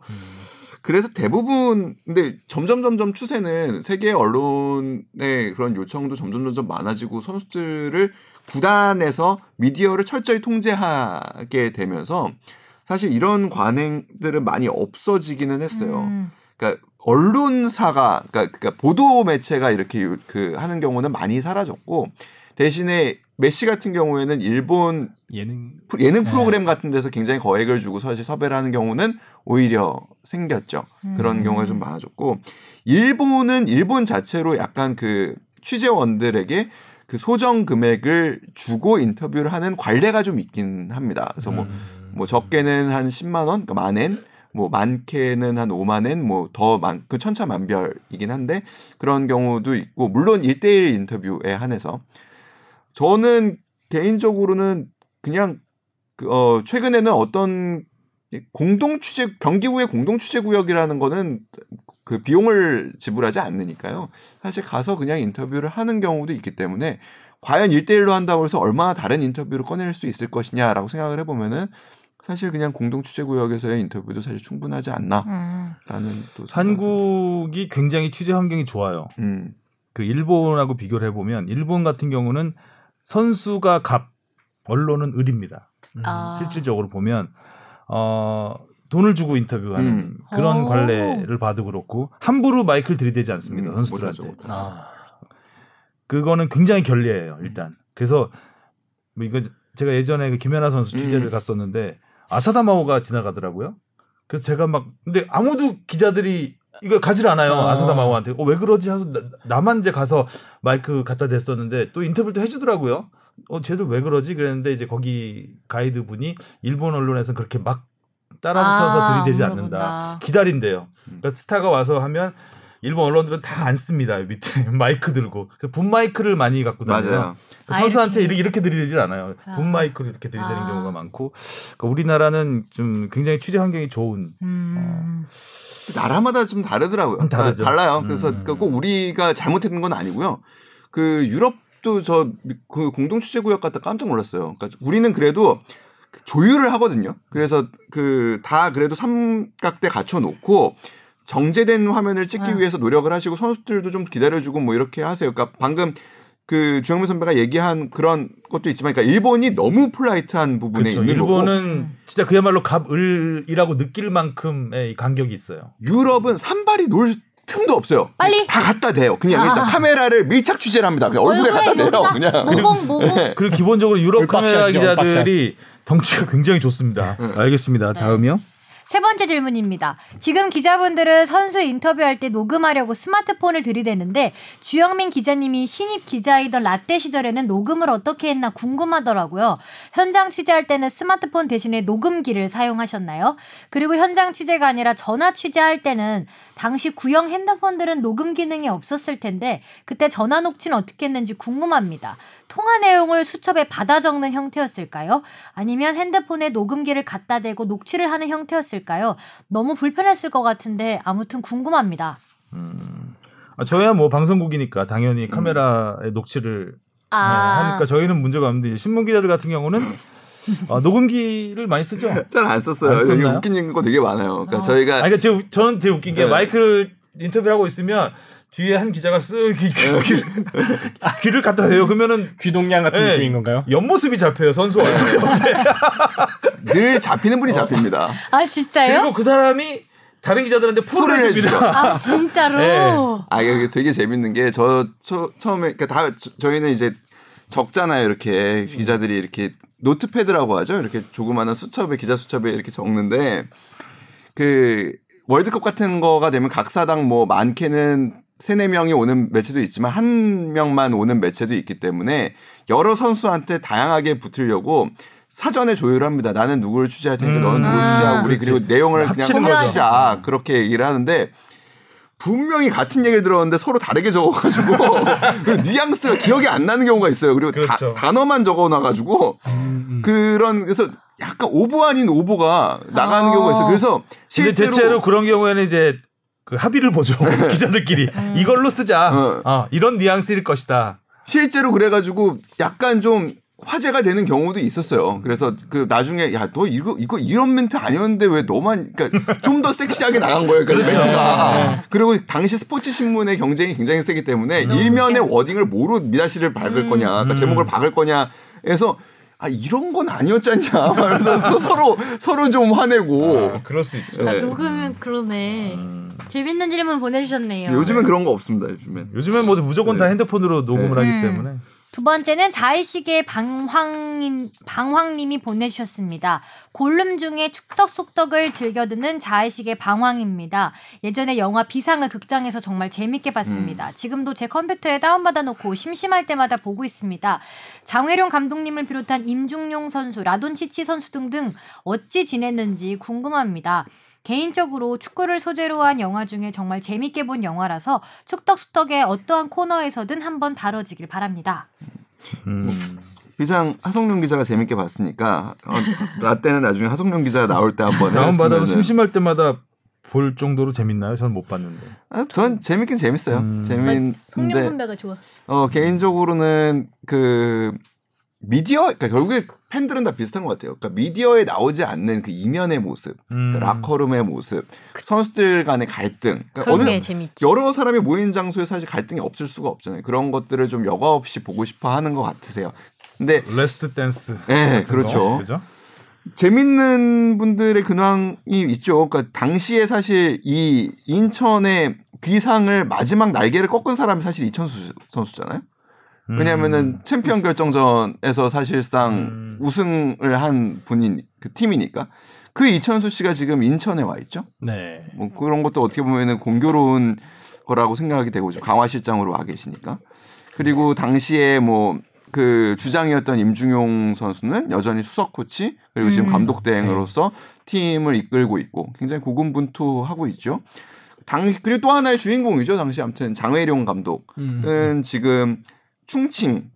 그래서 대부분 근데 점점 점점 추세는 세계 언론의 그런 요청도 점점 점점 많아지고 선수들을 구단에서 미디어를 철저히 통제하게 되면서 사실 이런 관행들은 많이 없어지기는 했어요. 음. 그러니까 언론사가 그러니까, 그러니까 보도 매체가 이렇게 요- 그 하는 경우는 많이 사라졌고 대신에 메시 같은 경우에는 일본 예능 프로- 예능 네. 프로그램 같은 데서 굉장히 거액을 주고 사실 섭외를 하는 경우는 오히려 생겼죠. 그런 음. 경우가 좀 많아졌고 일본은 일본 자체로 약간 그 취재원들에게 그 소정 금액을 주고 인터뷰를 하는 관례가 좀 있긴 합니다. 그래서 뭐 음. 뭐 적게는 한 10만 원, 그러니까 만엔, 뭐 많게는 한 5만엔, 뭐더 많, 그 천차만별이긴 한데 그런 경우도 있고 물론 1대1 인터뷰에 한해서 저는 개인적으로는 그냥 그, 어 최근에는 어떤 공동 취재 경기구의 공동 취재 구역이라는 거는 그 비용을 지불하지 않으니까요. 사실 가서 그냥 인터뷰를 하는 경우도 있기 때문에 과연 1대1로 한다고 해서 얼마나 다른 인터뷰를 꺼낼 수 있을 것이냐라고 생각을 해 보면은 사실 그냥 공동 취재 구역에서의 인터뷰도 사실 충분하지 않나라는 음. 또 한국이 굉장히 취재 환경이 좋아요. 음, 그 일본하고 비교를 해보면 일본 같은 경우는 선수가 갑, 언론은 을입니다. 아. 실질적으로 보면 어 돈을 주고 인터뷰하는 음. 그런 오. 관례를 봐도 그렇고 함부로 마이크를 들이대지 않습니다 음, 선수들한테. 못하죠, 못하죠. 아. 그거는 굉장히 결리해요 일단. 그래서 뭐 이거 제가 예전에 그 김연아 선수 취재를 음. 갔었는데 아사다 마오가 지나가더라고요. 그래서 제가 막 근데 아무도 기자들이 이걸 가질 않아요 아. 아사다 마오한테. 어, 왜 그러지 하서 나, 나만 이제 가서 마이크 갖다 댔었는데 또 인터뷰도 해주더라고요. 어 쟤도 왜 그러지 그랬는데 이제 거기 가이드 분이 일본 언론에서는 그렇게 막 따라붙어서 아, 들이대지 모르구나. 않는다. 기다린대요. 그러니까 스타가 와서 하면 일본 언론들은 다 안 씁니다. 밑에 마이크 들고. 그래서 분 마이크를 많이 갖고 다녀요. 맞아요. 그 아, 선수한테 이렇게. 이렇게, 이렇게 들이대질 않아요. 아. 분 마이크를 이렇게 들이대는 아. 경우가 많고. 그러니까 우리나라는 좀 굉장히 취재 환경이 좋은. 음. 나라마다 좀 다르더라고요. 음, 다르죠. 달라요. 그래서 음. 그꼭 우리가 잘못했는 건 아니고요. 그 유럽도 저 그 공동 취재 구역 갔다 깜짝 놀랐어요. 그러니까 우리는 그래도 조율을 하거든요. 그래서 그 다 그래도 삼각대 갖춰 놓고 정제된 화면을 찍기 아. 위해서 노력을 하시고 선수들도 좀 기다려주고 뭐 이렇게 하세요. 그러니까 방금 그 주영민 선배가 얘기한 그런 것도 있지만, 그러니까 일본이 너무 폴라이트한 부분에 그렇죠. 있는 거고 일본은 진짜 그야말로 갑을이라고 느낄 만큼의 이 간격이 있어요. 유럽은 산발이 놀 틈도 없어요. 빨리. 다 갖다 대요. 그냥 아. 일단 카메라를 밀착 취재를 합니다. 그냥 얼굴에 갖다 대요. 그냥. 모공 모공. 네. 그리고 기본적으로 유럽 카메라. 기자들이 덩치가 굉장히 좋습니다. 네. 알겠습니다. 다음이요. 세 번째 질문입니다. 지금 기자분들은 선수 인터뷰할 때 녹음하려고 스마트폰을 들이대는데 주영민 기자님이 신입 기자이던 라떼 시절에는 녹음을 어떻게 했나 궁금하더라고요. 현장 취재할 때는 스마트폰 대신에 녹음기를 사용하셨나요? 그리고 현장 취재가 아니라 전화 취재할 때는 당시 구형 핸드폰들은 녹음 기능이 없었을 텐데 그때 전화 녹취는 어떻게 했는지 궁금합니다. 통화 내용을 수첩에 받아 적는 형태였을까요? 아니면 핸드폰에 녹음기를 갖다 대고 녹취를 하는 형태였을까요? 너무 불편했을 것 같은데 아무튼 궁금합니다. 음. 아, 저야 뭐 방송국이니까 당연히 카메라에 녹취를 아. 네, 하니까 저희는 문제가 없는데 신문 기자들 같은 경우는 아, 녹음기를 많이 쓰죠. 잘 안 썼어요. 안 여기? 웃긴 거 되게 많아요. 그러니까 어. 저희가 아, 그러니까 제, 저는 되게 웃긴 게 네. 마이크를 인터뷰를 하고 있으면 뒤에 한 기자가 쓱 귀, 네. 귀, 귀를 갖다 대요. 그러면은 귀동량 같은 네. 느낌인 건가요? 옆모습이 잡혀요 선수와. 늘 잡히는 분이 잡힙니다. 아 진짜요? 그리고 그 사람이 다른 기자들한테 풀을 해줍니다. 아 진짜로? 네. 아 이게 되게 재밌는 게 저 처음에 그러니까 다 저- 저희는 이제 적잖아요. 이렇게 기자들이 이렇게 노트패드라고 하죠. 이렇게 조그마한 수첩에 기자 수첩에 이렇게 적는데 그 월드컵 같은 거가 되면 각 사당 뭐 많게는 세네 명이 오는 매체도 있지만 한 명만 오는 매체도 있기 때문에 여러 선수한테 다양하게 붙으려고 사전에 조율을 합니다. 나는 누구를 취재할 테니까 음. 너는 누구를 아. 취재하고 우리 그리고 내용을 그냥. 합치자 그렇게 얘기를 하는데 분명히 같은 얘기를 들었는데 서로 다르게 적어가지고 그리고 뉘앙스가 기억이 안 나는 경우가 있어요. 그리고 그렇죠. 다, 단어만 적어놔가지고 음. 그런 그래서 약간 오보 아닌 오보가 나가는 아. 경우가 있어요. 그래서 실제로 대체로 그런 경우에는 이제 그 합의를 보죠. 기자들끼리. 이걸로 쓰자. 어. 어, 이런 뉘앙스일 것이다. 실제로 그래가지고 약간 좀 화제가 되는 경우도 있었어요. 그래서 그 나중에 야 너 이거 이거 이런 멘트 아니었는데 왜 너만 그러니까 좀 더 섹시하게 나간 거예요. 그 멘트가. 그리고 당시 스포츠 신문의 경쟁이 굉장히 세기 때문에 일면의 워딩을 뭐로 미다시를 박을 거냐, 그러니까 제목을 박을 거냐 해서 아 이런 건 아니었잖냐. 그래서 또 서로 서로 좀 화내고. 그럴 수 있죠 네. 녹음 그러네. 음. 재밌는 질문 보내주셨네요. 요즘엔 그런 거 없습니다. 요즘엔. 요즘엔 뭐 무조건 다 네. 핸드폰으로 녹음을 네. 하기 음. 때문에 두 번째는 자의식의 방황인 방황님이 보내주셨습니다. 골룸 중에 축덕 속덕을 즐겨 듣는 자의식의 방황입니다. 예전에 영화 비상을 극장에서 정말 재밌게 봤습니다. 지금도 제 컴퓨터에 다운받아 놓고 심심할 때마다 보고 있습니다. 장회룡 감독님을 비롯한 임중용 선수, 라돈치치 선수 등등 어찌 지냈는지 궁금합니다. 개인적으로 축구를 소재로 한 영화 중에 정말 재밌게 본 영화라서 축덕수덕의 어떠한 코너에서든 한번 다뤄지길 바랍니다. 음. 비상 하성룡 기자가 재밌게 봤으니까 어, 나 때는 나중에 하성룡 기자 나올 때 한번 다운 받아서 했으면은- 심심할 때마다 볼 정도로 재밌나요? 전 못 봤는데. 아, 전 재밌긴 재밌어요. 음. 성룡 재밌는데 선배가 좋아. 어 개인적으로는 그 미디어 그러니까 결국에 팬들은 다 비슷한 것 같아요. 그러니까 미디어에 나오지 않는 그 이면의 모습, 음. 그러니까 라커룸의 모습, 선수들 간의 갈등. 그러니까 그런 어느 게 재밌지. 여러 사람이 모인 장소에 사실 갈등이 없을 수가 없잖아요. 그런 것들을 좀 여과 없이 보고 싶어 하는 것 같으세요. 근데 Last Dance. 네, 그렇죠. 거, 그죠? 재밌는 분들의 근황이 있죠. 그러니까 당시에 사실 이 인천의 비상을 마지막 날개를 꺾은 사람이 사실 이천수 선수잖아요. 왜냐하면은 음. 챔피언 결정전에서 사실상 음. 우승을 한 분인 그 팀이니까 그 이천수 씨가 지금 인천에 와 있죠. 네. 뭐 그런 것도 어떻게 보면은 공교로운 거라고 생각이 되고 죠 강화실장으로 와 계시니까. 그리고 당시에 뭐 그 주장이었던 임중용 선수는 여전히 수석 코치 그리고 지금 음. 감독 대행으로서 팀을 이끌고 있고 굉장히 고군분투하고 있죠. 당 그리고 또 하나의 주인공이죠. 당시 아무튼 장회룡 감독은 음. 지금 충칭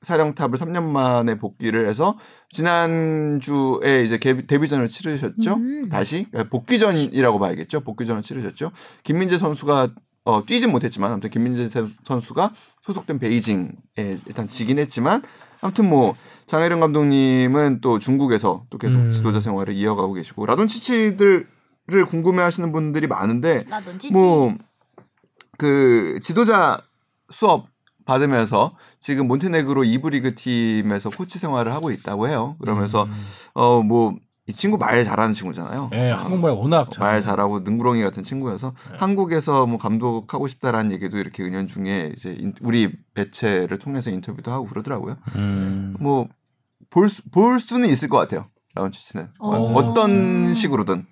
사령탑을 3년 만에 복귀를 해서 지난주에 이제 개- 데뷔전을 치르셨죠. 음. 다시 그러니까 복귀전이라고 봐야겠죠. 복귀전을 치르셨죠. 김민재 선수가 어, 뛰진 못했지만 아무튼 김민재 선- 선수가 소속된 베이징에 일단 지긴 했지만 아무튼 뭐 장혜령 감독님은 또 중국에서 또 계속 음. 지도자 생활을 이어가고 계시고 라돈치치들을 궁금해하시는 분들이 많은데. 뭐 그 지도자 수업 받으면서 지금 몬테네그로 2부 리그 팀에서 코치 생활을 하고 있다고 해요. 그러면서 음. 어뭐 이 친구 말 잘하는 친구잖아요. 네, 어, 한국말 워낙 잘. 말 잘하고 능구렁이 같은 친구여서 네. 한국에서 뭐 감독하고 싶다라는 얘기도 이렇게 은연중에 이제 인- 우리 매체를 통해서 인터뷰도 하고 그러더라고요. 음. 뭐볼 볼 수는 있을 것 같아요. 라돈치치는 오. 어떤 식으로든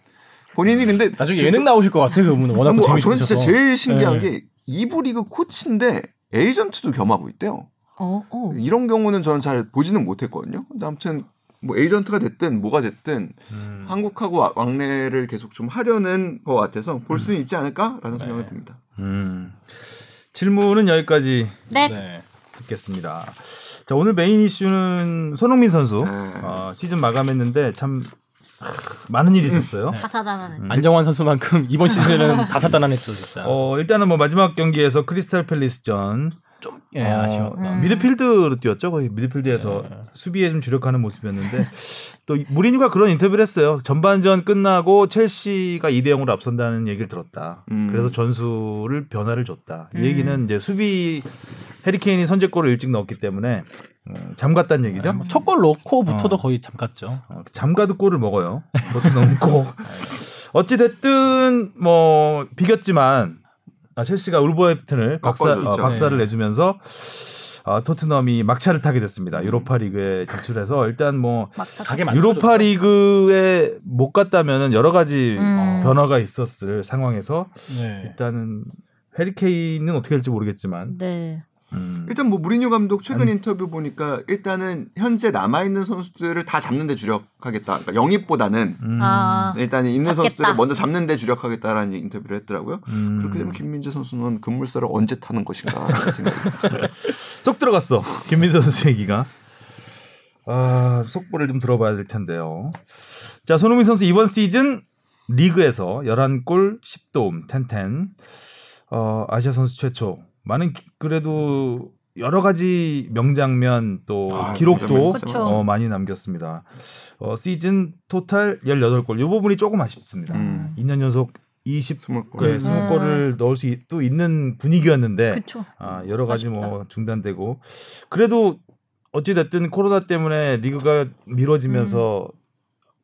본인이 근데 나중에 예능 나오실 것 같아요. 그분은 워낙 뭐, 아, 재밌으셔서. 저는 진짜 제일 신기한 네. 게 이부 리그 코치인데 에이전트도 겸하고 있대요. 어, 어. 이런 경우는 저는 잘 보지는 못했거든요. 근데 아무튼 뭐 에이전트가 됐든 뭐가 됐든 음. 한국하고 와- 왕래를 계속 좀 하려는 것 같아서 볼 수는 있지 않을까라는 생각이 듭니다. 음. 질문은 여기까지 네. 네. 듣겠습니다. 자, 오늘 메인 이슈는 손흥민 선수 네. 어, 시즌 마감했는데 참 하, 많은 일이 있었어요. 다사다난한. 음. 안정환 선수만큼 이번 시즌은 다사다난했죠 진짜. 어, 일단은 뭐 마지막 경기에서 크리스탈 팰리스전 좀 예, 어, 아쉬웠다. 음. 미드필드로 뛰었죠. 거의 미드필드에서 네. 수비에 좀 주력하는 모습이었는데 또 무리뉴가 그런 인터뷰를 했어요. 전반전 끝나고 첼시가 2대 0으로 앞선다는 얘기를 들었다. 음. 그래서 전술을 변화를 줬다. 이 음. 얘기는 이제 수비 해리케인이 선제골을 일찍 넣었기 때문에 어, 잠갔다는 얘기죠. 첫골 넣고부터도 어. 거의 잠갔죠. 어, 잠가도 골을 먹어요. 토트넘 고 어찌 됐든 뭐 비겼지만 아, 첼시가 울버햄튼을 박사. 어, 박사를 네. 내주면서 아, 토트넘이 막차를 타게 됐습니다. 유로파리그에 진출해서 일단 뭐. 유로파리그에 못 갔다면은 여러 가지 음. 변화가 있었을 상황에서 네. 일단은 해리케인은 어떻게 될지 모르겠지만 네. 음. 일단 뭐 무리뉴 감독 최근 인터뷰 보니까 일단은 현재 남아 있는 선수들을 다 잡는데 주력하겠다. 그러니까 영입보다는 음. 아. 일단 있는 잡겠다. 선수들을 먼저 잡는데 주력하겠다라는 인터뷰를 했더라고요. 음. 그렇게 되면 김민재 선수는 급물살을 언제 타는 것인가. 쏙 들어갔어. 김민수 선수 얘기가. 아, 속보를 좀 들어봐야 될 텐데요. 자, 손흥민 선수 이번 시즌 리그에서 11골 10도움 1010. 어, 아시아 선수 최초. 많은 기- 그래도 여러 가지 명장면 또 아, 기록도 어, 많이 남겼습니다. 어, 시즌 토탈 18골. 이 부분이 조금 아쉽습니다. 음. 2년 연속 20 스물 골. 네, 음. 20골을 넣을 수도 있는 분위기였는데 그쵸. 아, 여러 가지 뭐 아쉽다. 중단되고 그래도 어찌 됐든 코로나 때문에 리그가 미뤄지면서 음.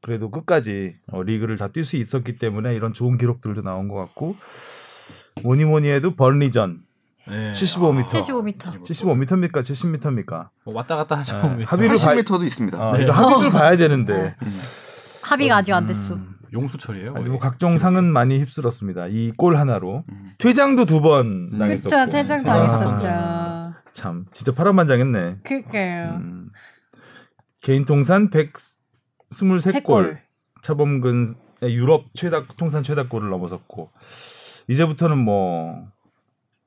그래도 끝까지 어, 리그를 다 뛸 수 있었기 때문에 이런 좋은 기록들도 나온 것 같고 뭐니 뭐니 해도 번리전 네. 75m. 75m. 75m입니까 70m입니까 뭐 왔다 갔다 하죠. 네, 합의를 봐 80m도 있습니다. 아, 네. 이거 합의를 봐야 되는데 합의가 아직 안 됐어. 음, 용수철이에요. 아주 뭐 각종 상은 많이 휩쓸었습니다. 이 골 하나로 퇴장도 두 번 당했었고 그쵸, 퇴장 아, 당했었죠. 참 진짜 파란만장했네. 그니까요. 음, 개인 통산 123골, 골. 차범근 유럽 최다 통산 최다골을 넘어섰고 이제부터는 뭐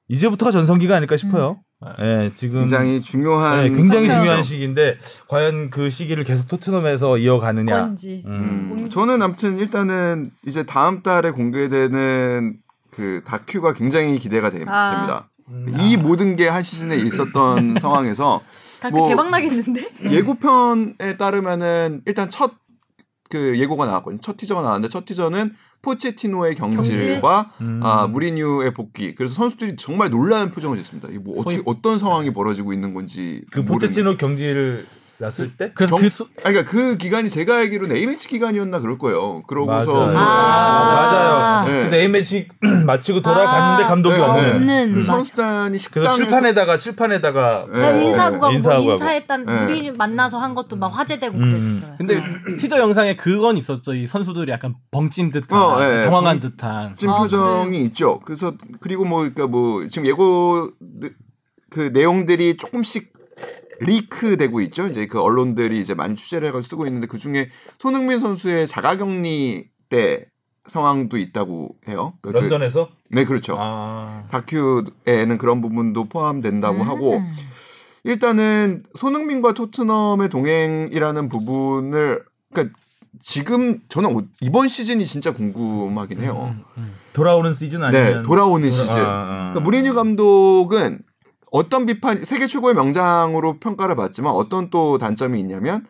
이제부터가 전성기가 아닐까 싶어요. 예, 지금 굉장히 중요한 예, 굉장히 선수죠. 중요한 시기인데 과연 그 시기를 계속 토트넘에서 이어가느냐. 건지. 음. 음, 저는 아무튼 일단은 이제 다음 달에 공개되는 그 다큐가 굉장히 기대가 되, 아. 됩니다. 이 모든 게 한 시즌에 있었던 상황에서 다그 뭐- 대박 나겠는데? 예고편에 따르면은 일단 첫 그 예고가 나왔거든요. 첫 티저가 나왔는데 첫 티저는 포체티노의 경질과 음. 아, 무리뉴의 복귀. 그래서 선수들이 정말 놀라는 표정을 짓습니다. 이뭐 어떻게 소위- 어떤 상황이 벌어지고 있는 건지 그 모르는. 포체티노 경기를 났을 때 그래서 정- 그 소, 아니, 그러니까 그 기간이 제가 알기로는 A매치 기간이었나 그럴 거예요. 그러고서 맞아요. 뭐- 아. 맞아요. 네. 그래서 A 매치 마치고 돌아갔는데 아. 감독이 네. 없는. 없는. 그 맞아. 선수단이 식당에서 그래서 칠판에다가 칠판에다가 네. 아, 인사하고 가고 인사하고 뭐 하고. 인사했단 네. 우리 만나서 한 것도 막 화제되고 음. 그랬어요. 근데 티저 영상에 그건 있었죠. 이 선수들이 약간 벙찐 듯한, 어, 예, 예. 당황한 벙- 듯한. 지금 아, 표정이 있죠. 그래서 그리고 뭐 그러니까 뭐 지금 예고 그 내용들이 조금씩 리크되고 있죠. 이제 그 언론들이 이제 많이 취재를 해가지고 쓰고 있는데 그 중에 손흥민 선수의 자가격리 때 상황도 있다고 해요. 그- 그- 런던에서 네, 그렇죠. 아. 다큐에는 그런 부분도 포함된다고 음. 하고 일단은 손흥민과 토트넘의 동행이라는 부분을 그러니까 지금 저는 오- 이번 시즌이 진짜 궁금하긴 해요. 음, 음. 돌아오는 시즌 아니면 네, 돌아오는 시즌. 아, 아. 그러니까 무리뉴 감독은 어떤 비판 세계 최고의 명장으로 평가를 받지만 어떤 또 단점이 있냐면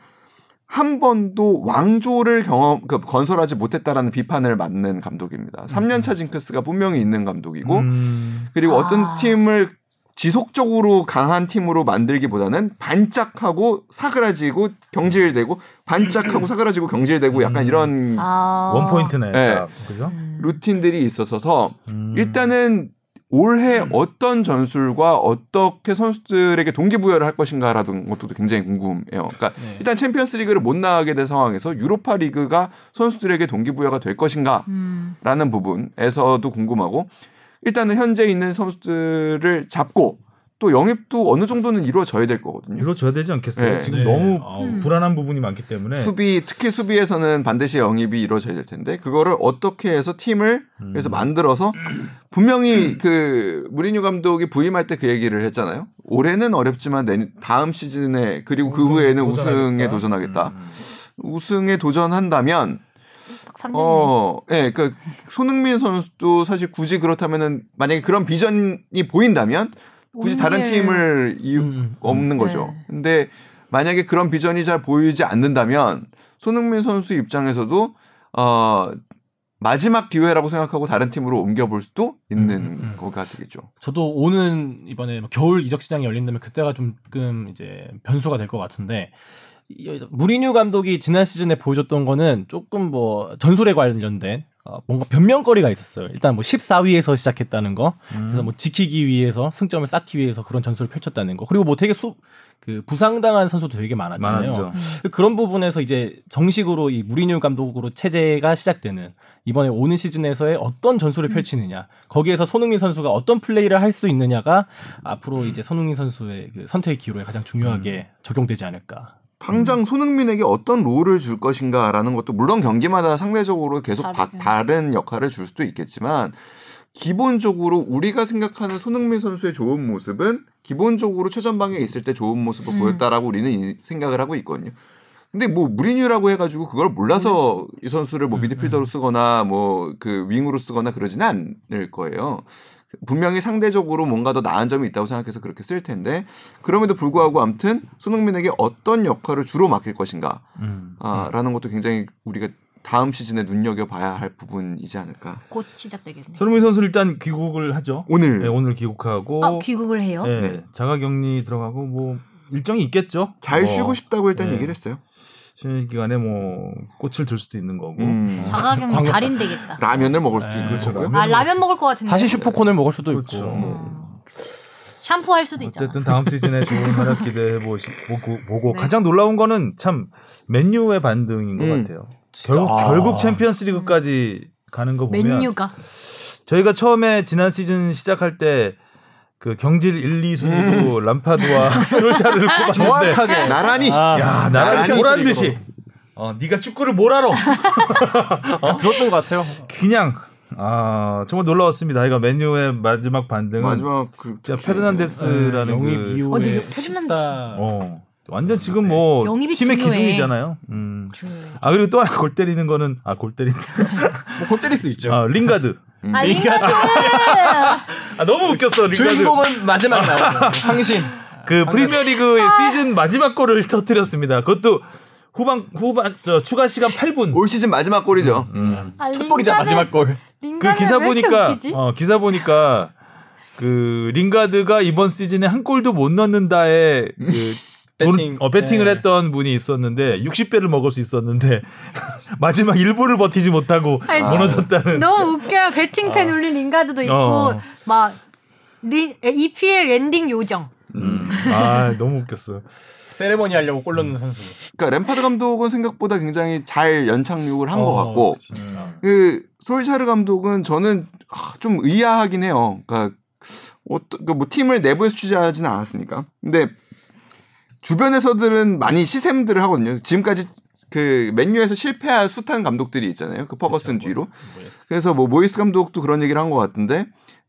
한 번도 왕조를 경험 그 건설하지 못했다라는 비판을 받는 감독입니다. 3년차 징크스가 분명히 있는 감독이고 음. 그리고 어떤 아. 팀을 지속적으로 강한 팀으로 만들기보다는 반짝하고 사그라지고 경질되고 반짝하고 사그라지고 경질되고 약간 이런 아. one point네. 네. 그죠? 음. 루틴들이 있어서 음. 일단은 올해 어떤 전술과 어떻게 선수들에게 동기부여를 할 것인가라는 것도 굉장히 궁금해요. 그러니까 네. 일단 챔피언스 리그를 못 나가게 된 상황에서 유로파 리그가 선수들에게 동기부여가 될 것인가라는 음. 부분에서도 궁금하고 일단은 현재 있는 선수들을 잡고 또 영입도 어느 정도는 이루어져야 될 거거든요. 이루어져야 되지 않겠어요? 네. 지금 네. 너무 아우. 음. 불안한 부분이 많기 때문에 수비 특히 수비에서는 반드시 영입이 이루어져야 될 텐데 그거를 어떻게 해서 팀을 음. 그래서 만들어서 분명히 그 무리뉴 감독이 부임할 때 그 얘기를 했잖아요. 올해는 어렵지만 내 다음 시즌에 그리고 그 우승 후에는 도전하겠다. 우승에 도전하겠다. 음. 우승에 도전한다면 딱 3년이네. 어, 예, 그 손흥민 선수도 사실 굳이 그렇다면은 만약에 그런 비전이 보인다면 굳이 다른 팀을 이유 음, 음. 없는 거죠. 네. 근데 만약에 그런 비전이 잘 보이지 않는다면 손흥민 선수 입장에서도 어 마지막 기회라고 생각하고 다른 팀으로 옮겨볼 수도 있는 음, 음. 거가 되겠죠. 저도 오는 이번에 뭐 겨울 이적 시장이 열린다면 그때가 조금 이제 변수가 될 것 같은데 이- 무리뉴 감독이 지난 시즌에 보여줬던 거는 조금 뭐 전술에 관련된 어, 뭔가 변명거리가 있었어요. 일단 뭐 14위에서 시작했다는 거, 음. 그래서 뭐 지키기 위해서 승점을 쌓기 위해서 그런 전술을 펼쳤다는 거, 그리고 뭐 되게 수, 그 부상당한 선수도 되게 많았잖아요. 많았죠. 그런 부분에서 이제 정식으로 이 무리뉴 감독으로 체제가 시작되는 이번에 오는 시즌에서의 어떤 전술을 펼치느냐, 거기에서 손흥민 선수가 어떤 플레이를 할 수 있느냐가 앞으로 이제 손흥민 선수의 그 선택의 기로에 가장 중요하게 적용되지 않을까. 당장 손흥민에게 어떤 롤을 줄 것인가라는 것도 물론 경기마다 상대적으로 계속 바-. 다른 역할을 줄 수도 있겠지만 기본적으로 우리가 생각하는 손흥민 선수의 좋은 모습은 기본적으로 최전방에 있을 때 좋은 모습을 음. 보였다라고 우리는 이- 생각을 하고 있거든요. 근데 뭐 무리뉴라고 해가지고 그걸 몰라서 이 선수를 뭐 미드필더로 쓰거나 뭐 그 윙으로 쓰거나 그러지는 않을 거예요. 분명히 상대적으로 뭔가 더 나은 점이 있다고 생각해서 그렇게 쓸 텐데 그럼에도 불구하고 아무튼 손흥민에게 어떤 역할을 주로 맡길 것인가 음. 아, 라는 것도 굉장히 우리가 다음 시즌에 눈여겨 봐야 할 부분이지 않을까. 곧 시작되겠네. 손흥민 선수 일단 귀국을 하죠. 오늘 네, 오늘 귀국하고 아, 귀국을 해요? 네, 네. 자가격리 들어가고 뭐 일정이 있겠죠. 잘 뭐, 쉬고 싶다고 일단 네. 얘기를 했어요. 쉬는 기간에 뭐 꽃을 들 수도 있는 거고. 음. 자가격리 광고- 달인 되겠다. 라면을 먹을 수도 네, 있는 그렇죠. 거고요. 라면. 아 라면 먹을 것 같은데. 다시 슈퍼콘을 먹을 수도 그렇죠. 있고. 음. 샴푸할 수도 있잖아. 어쨌든 다음 시즌에 좋은 활약 기대해 보시 보고, 보고 네. 가장 놀라운 거는 참 맨유의 반등인 것 음. 같아요. 결국, 아. 결국 챔피언스리그까지 가는 거 보면 맨유가 저희가 처음에 지난 시즌 시작할 때 그 경질 1, 2순위로 람파드와 솔샤르를 꼽았는데 정확하게 나란히 아, 야 나란히 나란히 보란 듯이. 어 네가 축구를 뭘 알아 아, 들었던 것 같아요. 그냥 아 정말 놀라웠습니다. 이거 맨유의 마지막 반등은 마지막 그 페르난데스라는 영입 그 이후에 어, 근데 14 어, 완전 지금 뭐 영입이 팀의 중요해. 기둥이잖아요. 음. 중요해. 아 그리고 또 하나 골 때리는 거는 아 골 때리는 뭐골 때릴 수 있죠. 아 링가드. 아 링가드. 아 너무 웃겼어 링가드. 주인공은 마지막 나오는 황신. 그 프리미어리그 아. 시즌 마지막 골을 터뜨렸습니다. 그것도 후반 후반 저 추가 시간 8분. 올 시즌 마지막 골이죠. 음. 아, 첫 골이자 마지막 골. 그 기사 보니까 웃기지? 어 기사 보니까 그 링가드가 이번 시즌에 한 골도 못 넣는다에 그 돈, 배팅. 어, 배팅을 네. 했던 분이 있었는데 60배를 먹을 수 있었는데 마지막 1분을 버티지 못하고 아니, 무너졌다는 너무 웃겨요. 배팅팬 울린 링가드도 있고 어. 막 리, EPL 엔딩 요정. 음. 아 너무 웃겼어. 세레머니 하려고 골 넣는 선수. 그러니까 램파드 감독은 생각보다 굉장히 잘 연착륙을 한것 어, 같고 진짜. 그 솔샤르 감독은 저는 아, 좀 의아하긴 해요. 그러니까 어떤 그뭐 팀을 내부에서 취재하지는 않았으니까. 근데 주변에서들은 많이 시샘들을 하거든요. 지금까지 그 맨유에서 실패한 숱한 감독들이 있잖아요. 그 퍼거슨 뒤로. 그래서 뭐 모이스 감독도 그런 얘기를 한 것 같은데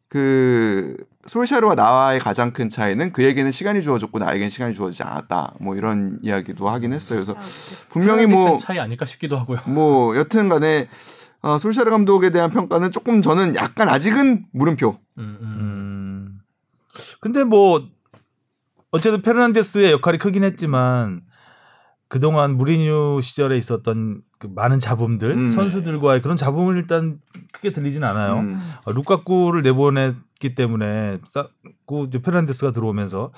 그 솔샤르와 나와의 가장 큰 차이는 그에게는 시간이 주어졌고 나에게는 시간이 주어지지 않았다. 뭐 이런 이야기도 하긴 했어요. 그래서 분명히 뭐 차이 아닐까 싶기도 하고요. 뭐 여튼 간에 어, 솔샤르 감독에 대한 평가는 조금 저는 약간 아직은 물음표. 음, 음. 음. 근데 뭐 어쨌든 페르난데스의 역할이 크긴 했지만 그동안 무리뉴 시절에 있었던 그 많은 잡음들 음. 선수들과의 그런 잡음을 일단 크게 들리진 않아요. 음. 어, 루카쿠를 내보냈기 때문에 이제 페르난데스가 들어오면서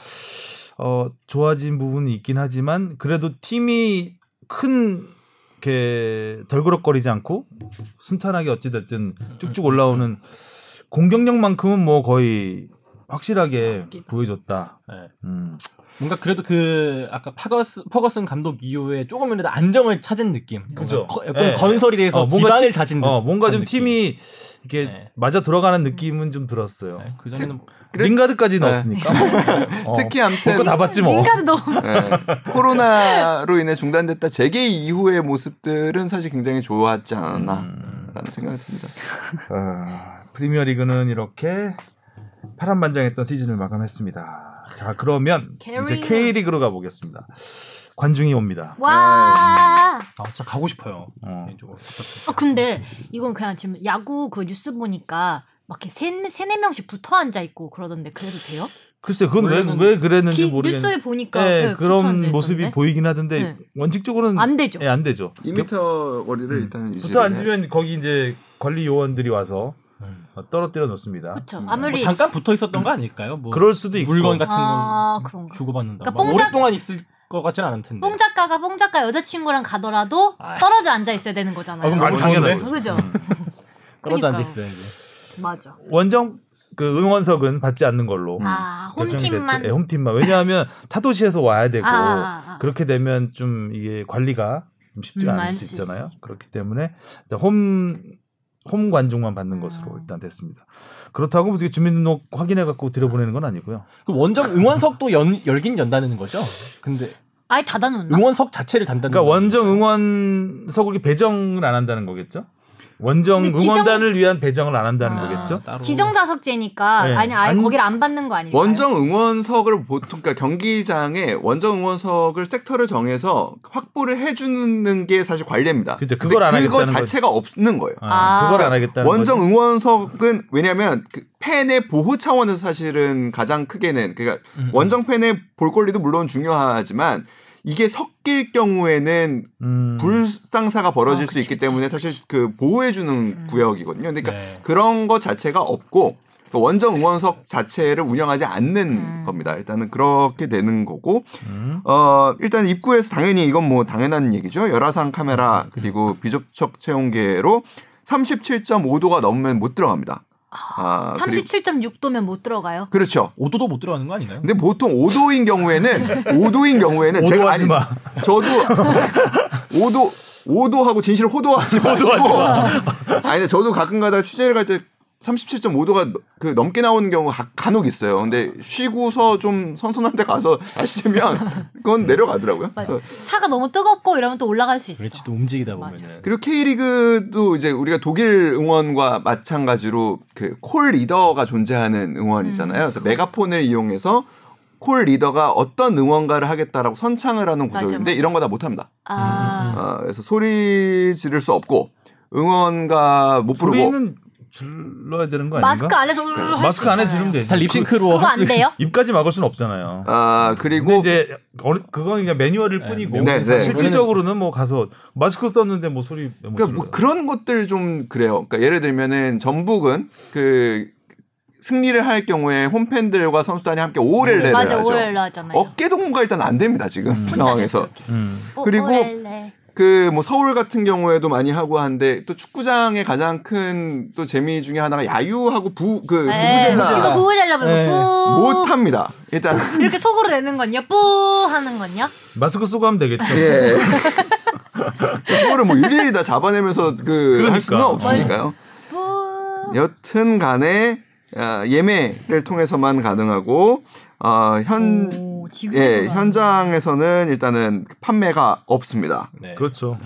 어 좋아진 부분이 있긴 하지만 그래도 팀이 큰 이렇게 덜그럭거리지 않고 순탄하게 어찌 됐든 쭉쭉 올라오는 공격력만큼은 뭐 거의 확실하게 보여줬다. 네. 음. 뭔가 그래도 그 아까 파거스 퍼거슨 감독 이후에 조금이라도 안정을 찾은 느낌. 그죠. 네. 건설이 돼서 어, 뭔가 기반을 팀- 다진 어, 뭔가 좀 느낌. 팀이 이렇게 네. 맞아 들어가는 느낌은 좀 들었어요. 네, 그 점에는 그래서- 링가드까지 넣었으니까. 어, 특히 아무튼 볼거다 봤지 뭐. 링가드 너무 예, 코로나로 인해 중단됐다 재개 이후의 모습들은 사실 굉장히 좋았지 않았나라는 생각이 듭니다. 아, 프리미어리그는 이렇게 파란만장했던 시즌을 마감했습니다. 자 그러면 이제 K리그. K리그로 가보겠습니다. 관중이 옵니다. 와. 아, 진짜 가고 싶어요. 어. 아 근데 이건 그냥 지금 야구 그 뉴스 보니까 막 이렇게 세, 세네 명씩 붙어 앉아 있고 그러던데 그래도 돼요? 글쎄 그건 왜, 원래는 왜 그랬는지 기, 모르겠는데 뉴스에 보니까 네, 네, 그런. 모습이 보이긴 하던데 네. 원칙적으로는 안 되죠. 예, 안 되죠. 2m 거리를 일단 유지. 붙어 앉으면 거기 이제 관리 요원들이 와서 음. 어, 떨어뜨려 놓습니다. 그렇죠. 뭐 아무리 잠깐 붙어 있었던 거 아닐까요? 뭐 그럴 수도 있고. 물건 같은 아. 주고받는다. 그러니까 오랫동안 있을 것 같지는 않을 텐데. 뽕 작가가 뽕 작가 여자친구랑 가더라도 아. 떨어져 앉아 있어야 되는 거잖아요. 아, 당연하죠. 좋은데? 그죠? 떨어져 앉아. 있어야지. 맞아. 원정 그 응원석은 받지 않는 걸로 아 홈팀만. 예, 홈팀만. 왜냐하면 타도시에서 와야 되고 아, 아, 아. 그렇게 되면 좀 이게 관리가 좀 쉽지가 음, 않을 알수수 있잖아요. 있으니까. 그렇기 때문에 홈, 홈 관중만 받는 것으로 음. 일단 됐습니다. 그렇다고 무슨 주민등록 확인해 갖고 들여보내는 건 아니고요. 그 원정 응원석도 연, 열긴 연다는 거죠. 근데 아예 닫아놓나? 응원석 자체를 단다는 그러니까 거죠. 원정 응원석을 배정을 안 한다는 거겠죠? 원정 지정- 응원단을 위한 배정을 안 한다는 아. 거겠죠? 따로 지정자석제니까 네. 아니 아예 안- 거기를 안 받는 거 아닐까요? 원정 응원석을 보통 그러니까 경기장에 원정 응원석을 섹터를 정해서 확보를 해주는 게 사실 관례입니다. 그죠. 근데 그걸 안 하겠다는 자체가 없는 거예요. 아, 아. 그걸 안 하겠다는 원정 거지. 응원석은 왜냐하면 그 팬의 보호 차원에서 사실은 가장 크게는 그러니까 음. 원정 팬의 볼 권리도 물론 중요하지만 이게 섞일 경우에는 음. 불상사가 벌어질 아, 수 그치, 있기 그치, 때문에. 사실 그 보호해주는 음. 구역이거든요. 그러니까 네. 그런 것 자체가 없고 그 원정 응원석 자체를 운영하지 않는 음. 겁니다. 일단은 그렇게 되는 거고 음. 어 일단 입구에서 당연히 이건 뭐 당연한 얘기죠. 열화상 카메라 그리고 비접촉 체온계로 37.5도가 넘으면 못 들어갑니다. 아, 그리고- 37.6도면 못 들어가요. 그렇죠. 5도도 못 들어가는 거 아닌가요? 근데 보통 5도인 경우에는 5도인 경우에는 제가 오도하지 마. 저도 5도 5도하고 진실 호도하지 마시고 아니 근데 저도 가끔가다 취재를 갈때 37.5도가 그 넘게 나오는 경우가 가- 간혹 있어요. 근데 쉬고서 좀 선선한 데 가서 하시면 그건 내려가더라고요. 맞아. 그래서 차가 너무 뜨겁고 이러면 또 올라갈 수 있어. 그렇지 또 움직이다 맞아. 보면은 그리고 K리그도 이제 우리가 독일 응원과 마찬가지로 그 콜 리더가 존재하는 응원이잖아요. 그래서 메가폰을 이용해서 콜 리더가 어떤 응원가를 하겠다라고 선창을 하는 맞아, 구조인데 맞아. 이런 거 다 못합니다. 아, 어, 그래서 소리 지를 수 없고 응원가 못 부르고 질러야 되는 거 아닌가? 마스크 안에서 할수 그러니까 마스크 안에. 지르면 되지. 다 립싱크로 그거 할안 수- 돼요? 입까지 막을 수는 없잖아요. 아 그리고 이제 어느 그건 그냥 매뉴얼일 네, 뿐이고 네, 네. 실질적으로는 뭐 가서 마스크 썼는데 뭐 소리 못 그러니까. 뭐 그런 것들 좀 그래요. 그러니까 예를 들면은 전북은 그 승리를 할 경우에 홈팬들과 선수단이 함께 오렐레를 맞아 하죠. 오렐라 하잖아요. 어깨 동무가 일단 안 됩니다 지금 그 상황에서. 음. 오- 그리고 오렐레. 그 뭐 서울 같은 경우에도 많이 하고 하는데 또 축구장의 가장 큰 또 재미 중에 하나가 야유하고 부그 네, 부부젤라 부부젤라 네. 뿌못 합니다. 일단 이렇게 속으로 내는 건요? 뿌 하는 건요? 마스크 쓰고 하면 되겠죠. 예. 그거를 뭐 일일이 다 잡아내면서 그할 그러니까. 수는 없으니까요. 뿌. 여튼 간에 아, 예매를 통해서만 가능하고 어, 현 오, 예, 지구대로가. 현장에서는 일단은 판매가 없습니다. 네. 그렇죠.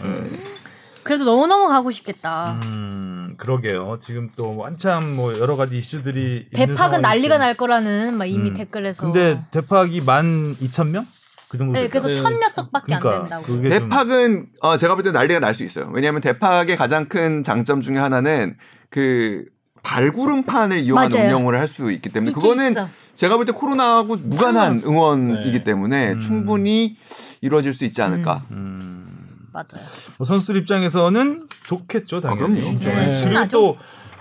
그래도 너무 너무 가고 싶겠다. 음, 그러게요. 지금 또 한참 뭐 여러 가지 이슈들이 대팍은 난리가. 날 거라는 막 이미 음. 댓글에서. 근데 대팍이 만 2천 명? 그 정도. 네. 그래서 네. 천몇 석밖에 안 그러니까 된다고. 그게 좀- 대팍은 어, 제가 볼 때 난리가 날 수 있어요. 왜냐하면 대팍의 가장 큰 장점 중에 하나는 그 발구름판을 이용한 맞아요. 운영을 할 수 있기 때문에 그거는 있어. 제가 볼 때 코로나하고 무관한. 응원이기 네. 때문에 음. 충분히 이루어질 수 있지 않을까. 음. 맞아요. 뭐 선수들 입장에서는 좋겠죠, 당연히. 그럼요. 진짜. 네, 그리고. 또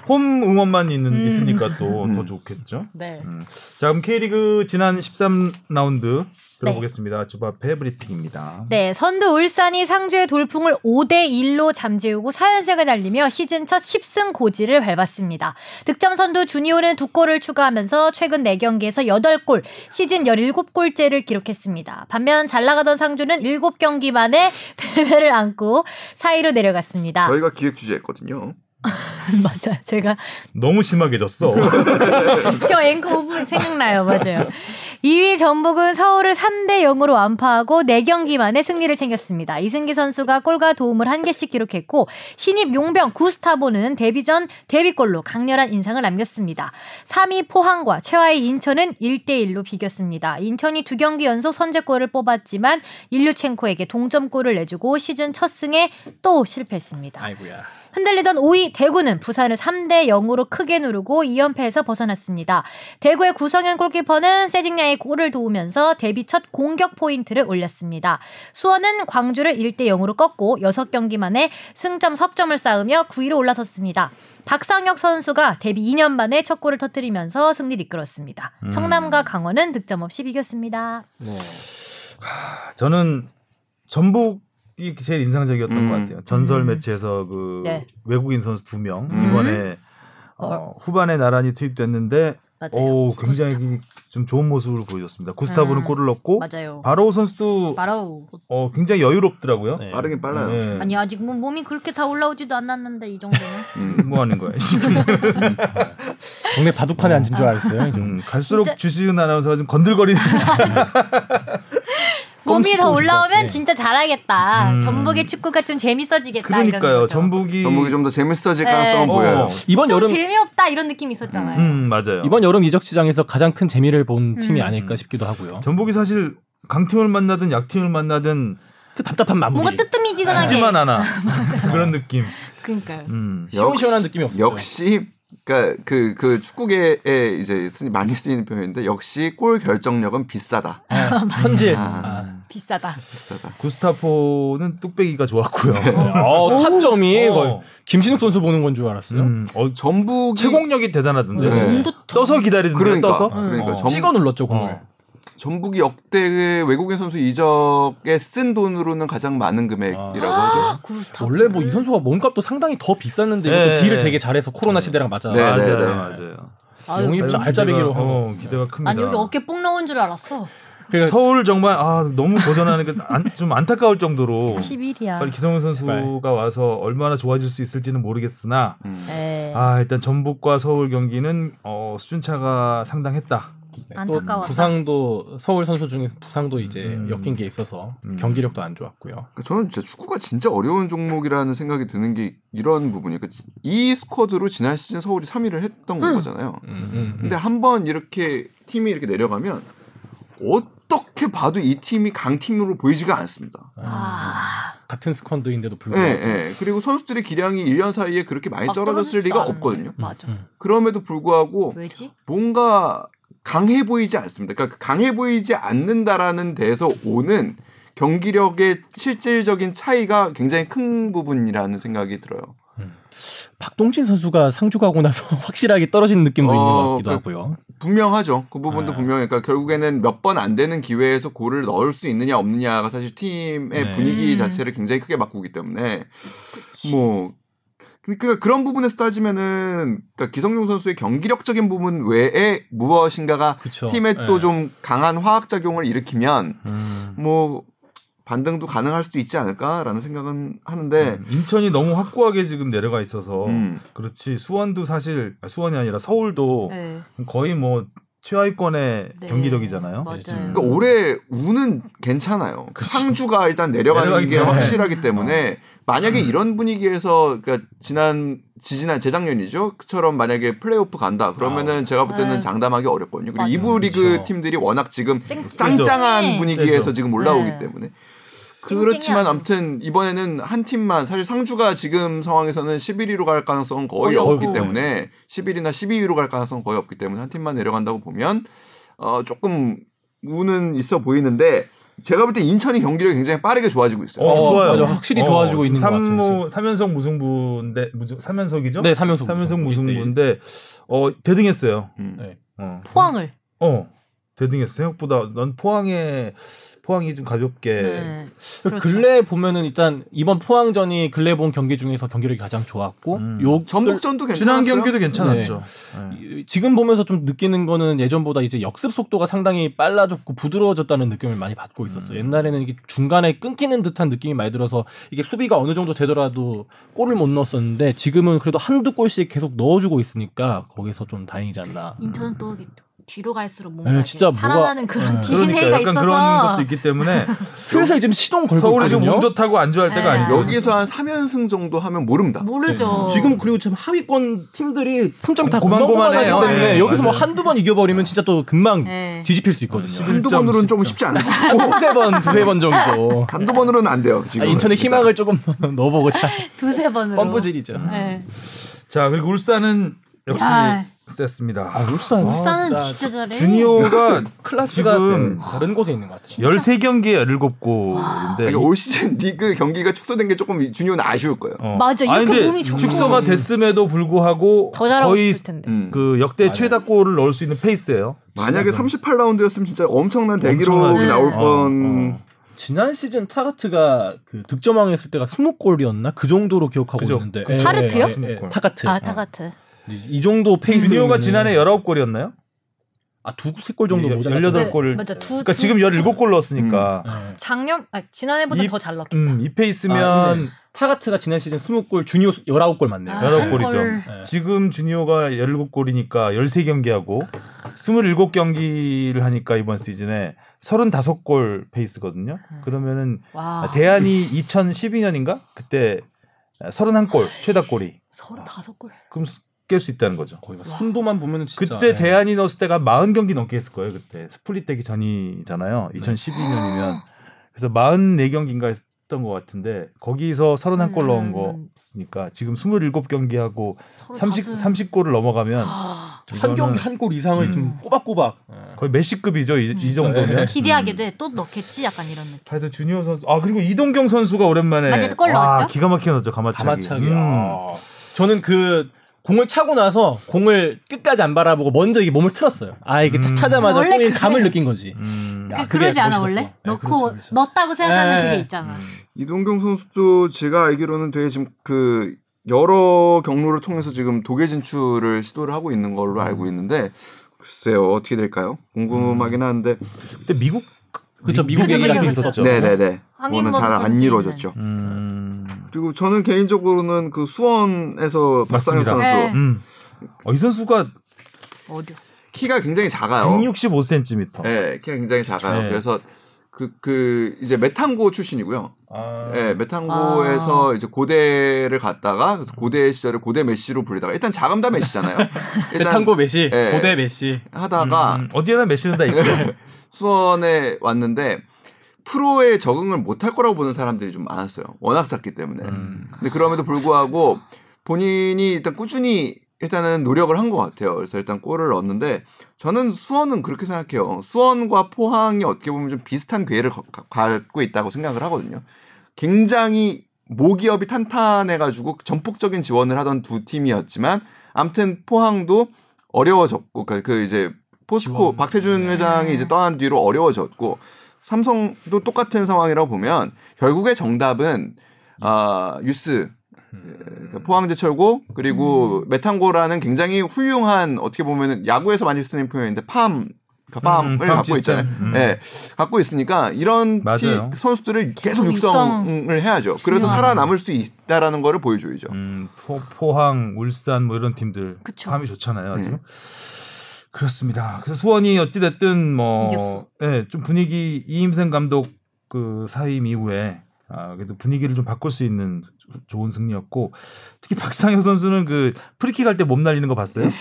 홈 응원만 있는 음. 있으니까 또더 음. 좋겠죠. 네. 음. 자, 그럼 K리그 지난 13라운드 들어보겠습니다. 주바페 브리핑입니다. 네, 선두 울산이 상주의 돌풍을 5대 1로 잠재우고 4연승을 달리며 시즌 첫 10승 고지를 밟았습니다. 득점 선두 주니오는 두 골을 추가하면서 최근 4경기에서 8골, 시즌 17골째를 기록했습니다. 반면 잘 나가던 상주는 7경기 만에 패배를 안고 4위로 내려갔습니다. 저희가 기획 주제했거든요. 맞아요. 제가 너무 심하게 졌어. 저 앵커 부분 생각나요. 맞아요. 2위 전북은 서울을 3대 0으로 완파하고 4경기 만에 승리를 챙겼습니다. 이승기 선수가 골과 도움을 한 개씩 기록했고 신입 용병 구스타보는 데뷔전 데뷔골로 강렬한 인상을 남겼습니다. 3위 포항과 최하위 인천은 1대 1로 비겼습니다. 인천이 두 경기 연속 선제골을 뽑았지만 일류첸코에게 동점골을 내주고 시즌 첫 승에 또 실패했습니다. 아이고야. 흔들리던 5위 대구는 부산을 3대 0으로 크게 누르고 2연패에서 벗어났습니다. 대구의 구성현 골키퍼는 세징야의 골을 도우면서 데뷔 첫 공격 포인트를 올렸습니다. 수원은 광주를 1대 0으로 꺾고 6경기 만에 승점 석점을 쌓으며 9위로 올라섰습니다. 박상혁 선수가 데뷔 2년 만에 첫 골을 터뜨리면서 승리를 이끌었습니다. 음. 성남과 강원은 득점 없이 비겼습니다. 네. 저는 전북 제일 인상적이었던 음. 것 같아요. 전설 음. 매치에서 그 네. 외국인 선수 두명 음. 이번에 어, 후반에 나란히 투입됐는데 맞아요. 오 굉장히 좀 좋은 모습을 보여줬습니다. 구스타브는 음. 골을 넣고 맞아요. 바로 선수도 바로 어, 굉장히 여유롭더라고요. 네. 빠르긴 빨라요. 네. 아니 아직 뭐 몸이 그렇게 다 올라오지도 않았는데 이 정도면 음. 뭐 하는 거야 지금? 동네 바둑판에 앉은 줄 알았어요. 음, 갈수록 진짜- 주시은 아나운서가 좀 건들거리는 몸이 껌더 올라오면. 진짜 잘하겠다. 음. 전북의 축구가 좀 재밌어지겠다. 그러니까요. 전북이 전북이 좀 더 재밌어질 네. 가능성은 어, 보여요. 이번 좀 여름 재미없다 이런 느낌이 있었잖아요. 음 맞아요. 이번 여름 이적 시장에서 가장 큰 재미를 본 팀이 음. 아닐까 싶기도 하고요. 전북이 사실 강팀을 만나든 약팀을 만나든 그 답답한 마무리. 뭔가 뜨뜨미지근하게. 지지만 않아 그런 느낌. 그러니까요. 음. 시원시원한 느낌이 없었죠. 역시 그러니까 그, 그 축구계에 이제 쓰- 많이 쓰이는 표현인데 역시 골 결정력은 비싸다. 아, 현질. 아. 아. 비싸다. 비싸다. 구스타포는 뚝배기가 좋았고요. 어, 타점이 어. 거의 김신욱 선수 보는 건 줄 알았어요. 음, 어, 전북이 채공력이 대단하던데. 네. 떠서 기다리던데 그러니까 떠서. 그러니까 어. 전- 찍어 눌렀죠 공을. 어. 전북이 역대 외국인 선수 이적에 쓴 돈으로는 가장 많은 금액이라고 하죠. 아, 구스타. 원래 뭐 이 선수가 몸값도 상당히 더 비쌌는데 네. 딜을 되게 잘해서 코로나 시대랑 맞아. 네, 맞아요, 네, 네. 맞아요. 아유, 영입 좀 알짜배기로. 어, 기대가 큽니다. 난 여기 어깨 뽕 나온 줄 알았어. 그러니까 서울 정말 아 너무 고전하는 게좀 안타까울 정도로 11이야. 빨리 기성용 선수가 와서 얼마나 좋아질 수 있을지는 모르겠으나 음. 네. 아 일단 전북과 서울 경기는 어, 수준 차가 상당했다. 또 안타까웠다. 부상도 서울 선수 중에서 부상도 이제 음. 엮인 게 있어서 음. 경기력도 안 좋았고요. 그러니까 저는 진짜 축구가 진짜 어려운 종목이라는 생각이 드는 게 이런 부분이에요. 그러니까 이 스쿼드로 지난 시즌 서울이 3위를 했던 거잖아요. 음, 음, 근데 한 번 이렇게 팀이 이렇게 내려가면 어떻게 봐도 이 팀이 강팀으로 보이지가 않습니다. 아, 같은 스쿼드인데도 예, 불구하고 예. 그리고 선수들의 기량이 1년 사이에 그렇게 많이 막 떨어졌을 리가 않은데. 없거든요. 맞아. 음. 그럼에도 불구하고 왜지? 뭔가 강해 보이지 않습니다. 그러니까 강해 보이지 않는다라는 데서 오는 경기력의 실질적인 차이가 굉장히 큰 부분이라는 생각이 들어요. 박동진 선수가 상주 가고 나서 확실하게 떨어지는 느낌도 있는 것 어, 같기도 그- 하고요. 분명하죠. 그 부분도 네. 분명해. 그러니까 결국에는 몇 번 안 되는 기회에서 골을 넣을 수 있느냐 없느냐가 사실 팀의 네. 분위기 음. 자체를 굉장히 크게 바꾸기 때문에 뭐 그러니까 그런 부분에서 따지면은 그러니까 기성용 선수의 경기력적인 부분 외에 무엇인가가 그쵸. 팀에 네. 또좀 강한 화학 작용을 일으키면 음. 뭐 반등도 가능할 수도 있지 않을까라는 생각은 하는데 음, 인천이 너무 확고하게 지금 내려가 있어서 음. 그렇지 수원도 사실 아, 수원이 아니라 서울도 네. 거의 뭐 최하위권의 네. 경기력이잖아요. 맞아요. 그러니까 올해 운은 괜찮아요. 상주가 일단 내려가는 게. 확실하기 때문에 만약에 이런 분위기에서 그러니까 지난 지지난 재작년이죠. 그처럼 만약에 플레이오프 간다 그러면은 제가 볼 때는 네. 장담하기 어렵거든요. 그리고 맞아. 이부 리그 그쵸. 팀들이 워낙 지금 쨍- 짱짱한 세죠. 분위기에서. 지금 올라오기 네. 때문에 그렇지만 쨍쨍이 아무튼 이번에는 한 팀만 사실 상주가 지금 상황에서는 11위로 갈 가능성은 거의 거의 없기 없고. 때문에 11위나 12위로 갈 가능성은 거의 없기 때문에 한 팀만 내려간다고 보면 어 조금 운은 있어 보이는데 제가 볼 때 인천이 경기력이 굉장히 빠르게 좋아지고 있어요. 어, 어, 좋아요. 맞아. 확실히 좋아지고 있는 것 같아요, 삼무 삼연속 무승부인데 무승 삼연속이죠? 네, 3연속 삼연속 무승부인데 어 대등했어요. 음. 네. 어. 포항을. 어 대등했어. 생각보다 넌 포항에 포항이 좀 가볍게 네. 그 그렇죠. 근래 보면은 일단 이번 포항전이 근래 본 경기 중에서 경기력이 가장 좋았고 음. 요 전북전도 지난 괜찮았어요. 경기도 괜찮았죠. 네. 이- 지금 보면서 좀 느끼는 거는 예전보다 이제 역습 속도가 상당히 빨라졌고 부드러워졌다는 느낌을 많이 받고 있었어요. 옛날에는 이게 중간에 끊기는 듯한 느낌이 많이 들어서 이게 수비가 어느 정도 되더라도 골을 못 넣었었는데 지금은 그래도 한두 골씩 계속 넣어주고 있으니까 거기서 좀 다행이지 않나. 인천은 또 이게 뒤로 갈수록 뭔가 네, 진짜 뭐가- 살아나는 그런 네. 그러니까 DNA가 약간 있어서 그런 것도 있기 때문에 슬슬 지금 시동 걸고 서울이 좀 있거든요. 운도 타고 안주할 때가 네. 아니죠. 여기서 한 3연승 정도 하면 모릅니다. 모르죠. 지금 그리고 지금 하위권 팀들이 승점 다 고만고만해요. 때문에 네, 여기서 뭐. 한두 번 이겨버리면 진짜 또 금방 네. 뒤집힐 수 있거든요. 한두 11점, 번으로는 조금 10점. 쉽지 같고 두세 번, 두세 번 정도. 한두 번으로는 안 돼요. 지금 아, 인천의 희망을 조금 넣어보고 자. 두세 번으로. 뻔부질이죠. 네. 자 그리고 울산은 역시 야. 셌습니다. 아, 울산. 울산은 진짜 잘해. 주니어가 클래스가 지금 다른 곳에 있는 것 같아요. 13경기에 17골인데 그러니까 올 시즌 리그 경기가 축소된 게 조금 주니어는 아쉬울 거예요. 어. 맞아, 이렇게 몸이 좋고. 축소가 됐음에도 불구하고 더 잘하고 거의. 음. 그 역대 최다 골을 넣을 수 있는 페이스예요. 만약에 38라운드였으면 진짜 엄청난 대기록이. 나올 어, 뻔 어. 지난 시즌 타가트가 그 득점왕 했을 때가 20골이었나 그 정도로 기억하고 그죠. 있는데 그 예, 타가트요? 예, 예, 20골. 타가트 아 타가트. 이, 이 정도 페이스 주니어가 지난해 19골이었나요? 아 두 세 골 정도 모자랐 18골. 네, 맞아. 두, 그러니까 두- 지금 17골 넣었으니까 예. 작년 아, 지난해보다 이- 더잘 넣겠다. 음, 이 페이스면 아, 타가트가 지난 시즌 20골 주니어 19골 맞네요. 아, 여러 한 골이죠. 골. 예. 지금 주니어가 17골이니까 13경기하고 27경기를 하니까 이번 시즌에 35골 페이스거든요. 그러면은 와. 데얀이 2012년인가? 그때 31골 최다 골이. 서른다섯 골. 그럼 깰 수 있다는 거죠. 거의 막 순도만 보면은 진짜 그때 예. 데얀이 넣었을 때가 40 경기 넘게 했을 거예요. 그때 스플릿 되기 전이잖아요. 2012년이면 그래서 44 경기인가 했던 것 같은데 거기서 31골 넣은 음. 거니까 지금 27 경기하고 30 서른다섯. 30골을 넘어가면 아, 한 경기 한 골 이상을 음. 좀 꼬박꼬박 예. 거의 메시급이죠. 이, 이 진짜, 정도면. 예. 기대하게 음. 돼. 또 넣겠지 약간 이런 느낌. 하여튼 주니어 선수 아 그리고 이동경 선수가 오랜만에 맞아, 골 와, 넣었죠? 기가 막히게 넣었죠. 가마차기. 가마차기. 음. 아. 저는 그 공을 차고 나서 공을 끝까지 안 바라보고 먼저 이게 몸을 틀었어요. 아 이게 음. 차자마자 원래 공의 그래. 감을 느낀 거지. 음. 야, 그, 그게 그러지 않아 멋있었어. 원래? 네, 넣고 그렇죠, 그렇죠. 넣었다고 생각하는 네. 그게 있잖아. 이동경 선수도 제가 알기로는 되게 지금 그 여러 경로를 통해서 지금 독일 진출을 시도를 하고 있는 걸로 알고 있는데 글쎄요 어떻게 될까요? 궁금하긴 한데 그때 미국 그쵸, 미국 그쵸, 얘기가 그쵸, 좀 그쵸. 있었죠. 네네네 그거는 잘 안. 이루어졌죠. 음. 그리고 저는 개인적으로는 그 수원에서 박상혁. 선수 네. 음. 어, 이 선수가 어디? 키가 굉장히 작아요. 165cm. 네, 키가 굉장히 작아요. 네. 그래서 그, 그, 이제 매탄고 출신이고요. 아. 예, 매탄고에서 아. 이제 고대를 갔다가 그래서 고대 시절에 고대 메시로 불리다가 일단 자감다 메시잖아요. 일단 매탄고 메시, 예. 고대 메시. 하다가 음, 어디에나 메시는 다 있고. 수원에 왔는데 프로에 적응을 못할 거라고 보는 사람들이 좀 많았어요. 워낙 작기 때문에. 음. 근데 그럼에도 불구하고 본인이 일단 꾸준히 일단은 노력을 한 것 같아요. 그래서 일단 골을 넣었는데 저는 수원은 그렇게 생각해요. 수원과 포항이 어떻게 보면 좀 비슷한 궤를 갖고 있다고 생각을 하거든요. 굉장히 모기업이 탄탄해가지고 전폭적인 지원을 하던 두 팀이었지만 아무튼 포항도 어려워졌고 그, 그 이제 포스코 지원. 박태준 회장이 이제 떠난 뒤로 어려워졌고 삼성도 똑같은 상황이라고 보면 결국에 정답은 아 유스 그러니까 포항제철고 그리고 메탄고라는 굉장히 훌륭한 어떻게 보면은 야구에서 많이 쓰는 표현인데 팜 그러니까 팜을 음, 팜 갖고 시스템. 있잖아요. 음. 예, 갖고 있으니까 이런 티. 선수들을 계속 육성을 해야죠. 그래서 중요하네. 살아남을 수 있다라는 거를 보여줘야죠. 음, 포, 포항, 울산 뭐 이런 팀들 그쵸. 감이 좋잖아요. 네. 지금. 그렇습니다. 그래서 수원이 어찌 됐든 뭐. 예, 좀 분위기 이임생 감독 그 사임 이후에 아, 그래도 분위기를 좀 바꿀 수 있는 좋은 승리였고 특히 박상혁 선수는 그 프리킥 할 때 몸 날리는 거 봤어요?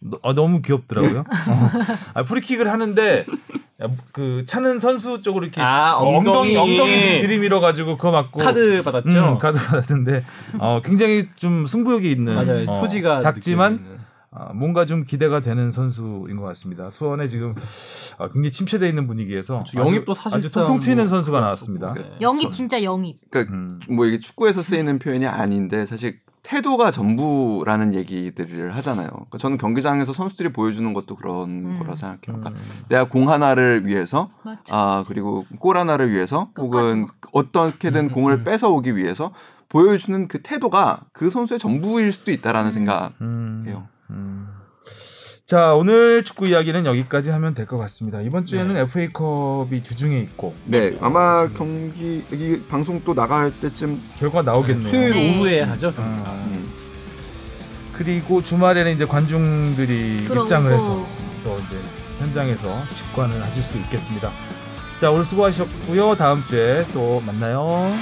너- 어, 너무 귀엽더라고요. 어. 아, 프리킥을 하는데 그 차는 선수 쪽으로 이렇게 아, 엉덩이 엉덩이. 들이밀어 가지고 그거 맞고 카드 받았죠. 음, 카드 받았는데 어, 굉장히 좀 승부욕이 있는 맞아요. 어, 투지가 작지만 느껴지는. 아, 뭔가 좀 기대가 되는 선수인 것 같습니다. 수원에 지금 아, 굉장히 침체되어 있는 분위기에서 그렇죠. 영입도 사실상 아주 통통 튀는 뭐 선수가 그럴 나왔습니다. 수 없고. 네. 영입 진짜 영입. 그러니까 음. 뭐 이게 축구에서 쓰이는 표현이 아닌데 사실 태도가 전부라는 얘기들을 하잖아요. 그러니까 저는 경기장에서 선수들이 보여주는 것도 그런 음. 거라 생각해요. 그러니까 음. 내가 공 하나를 위해서 맞죠. 아 그리고 골 하나를 위해서 혹은 어떻게든 음, 공을 음. 뺏어 오기 위해서 보여주는 그 태도가 그 선수의 전부일 수도 있다라는 생각해요. 음. 음. 자 오늘 축구 이야기는 여기까지 하면 될 것 같습니다. 이번 주에는 FA컵이 주중에 있고 네, 아마 경기 이 방송 또 나갈 때쯤 결과 나오겠네요. 수요일 네. 오후에 하죠. 아. 음, 그리고 주말에는 이제 관중들이 들어오고. 입장을 해서 또 이제 현장에서 직관을 하실 수 있겠습니다. 자 오늘 수고하셨고요. 다음 주에 또 만나요.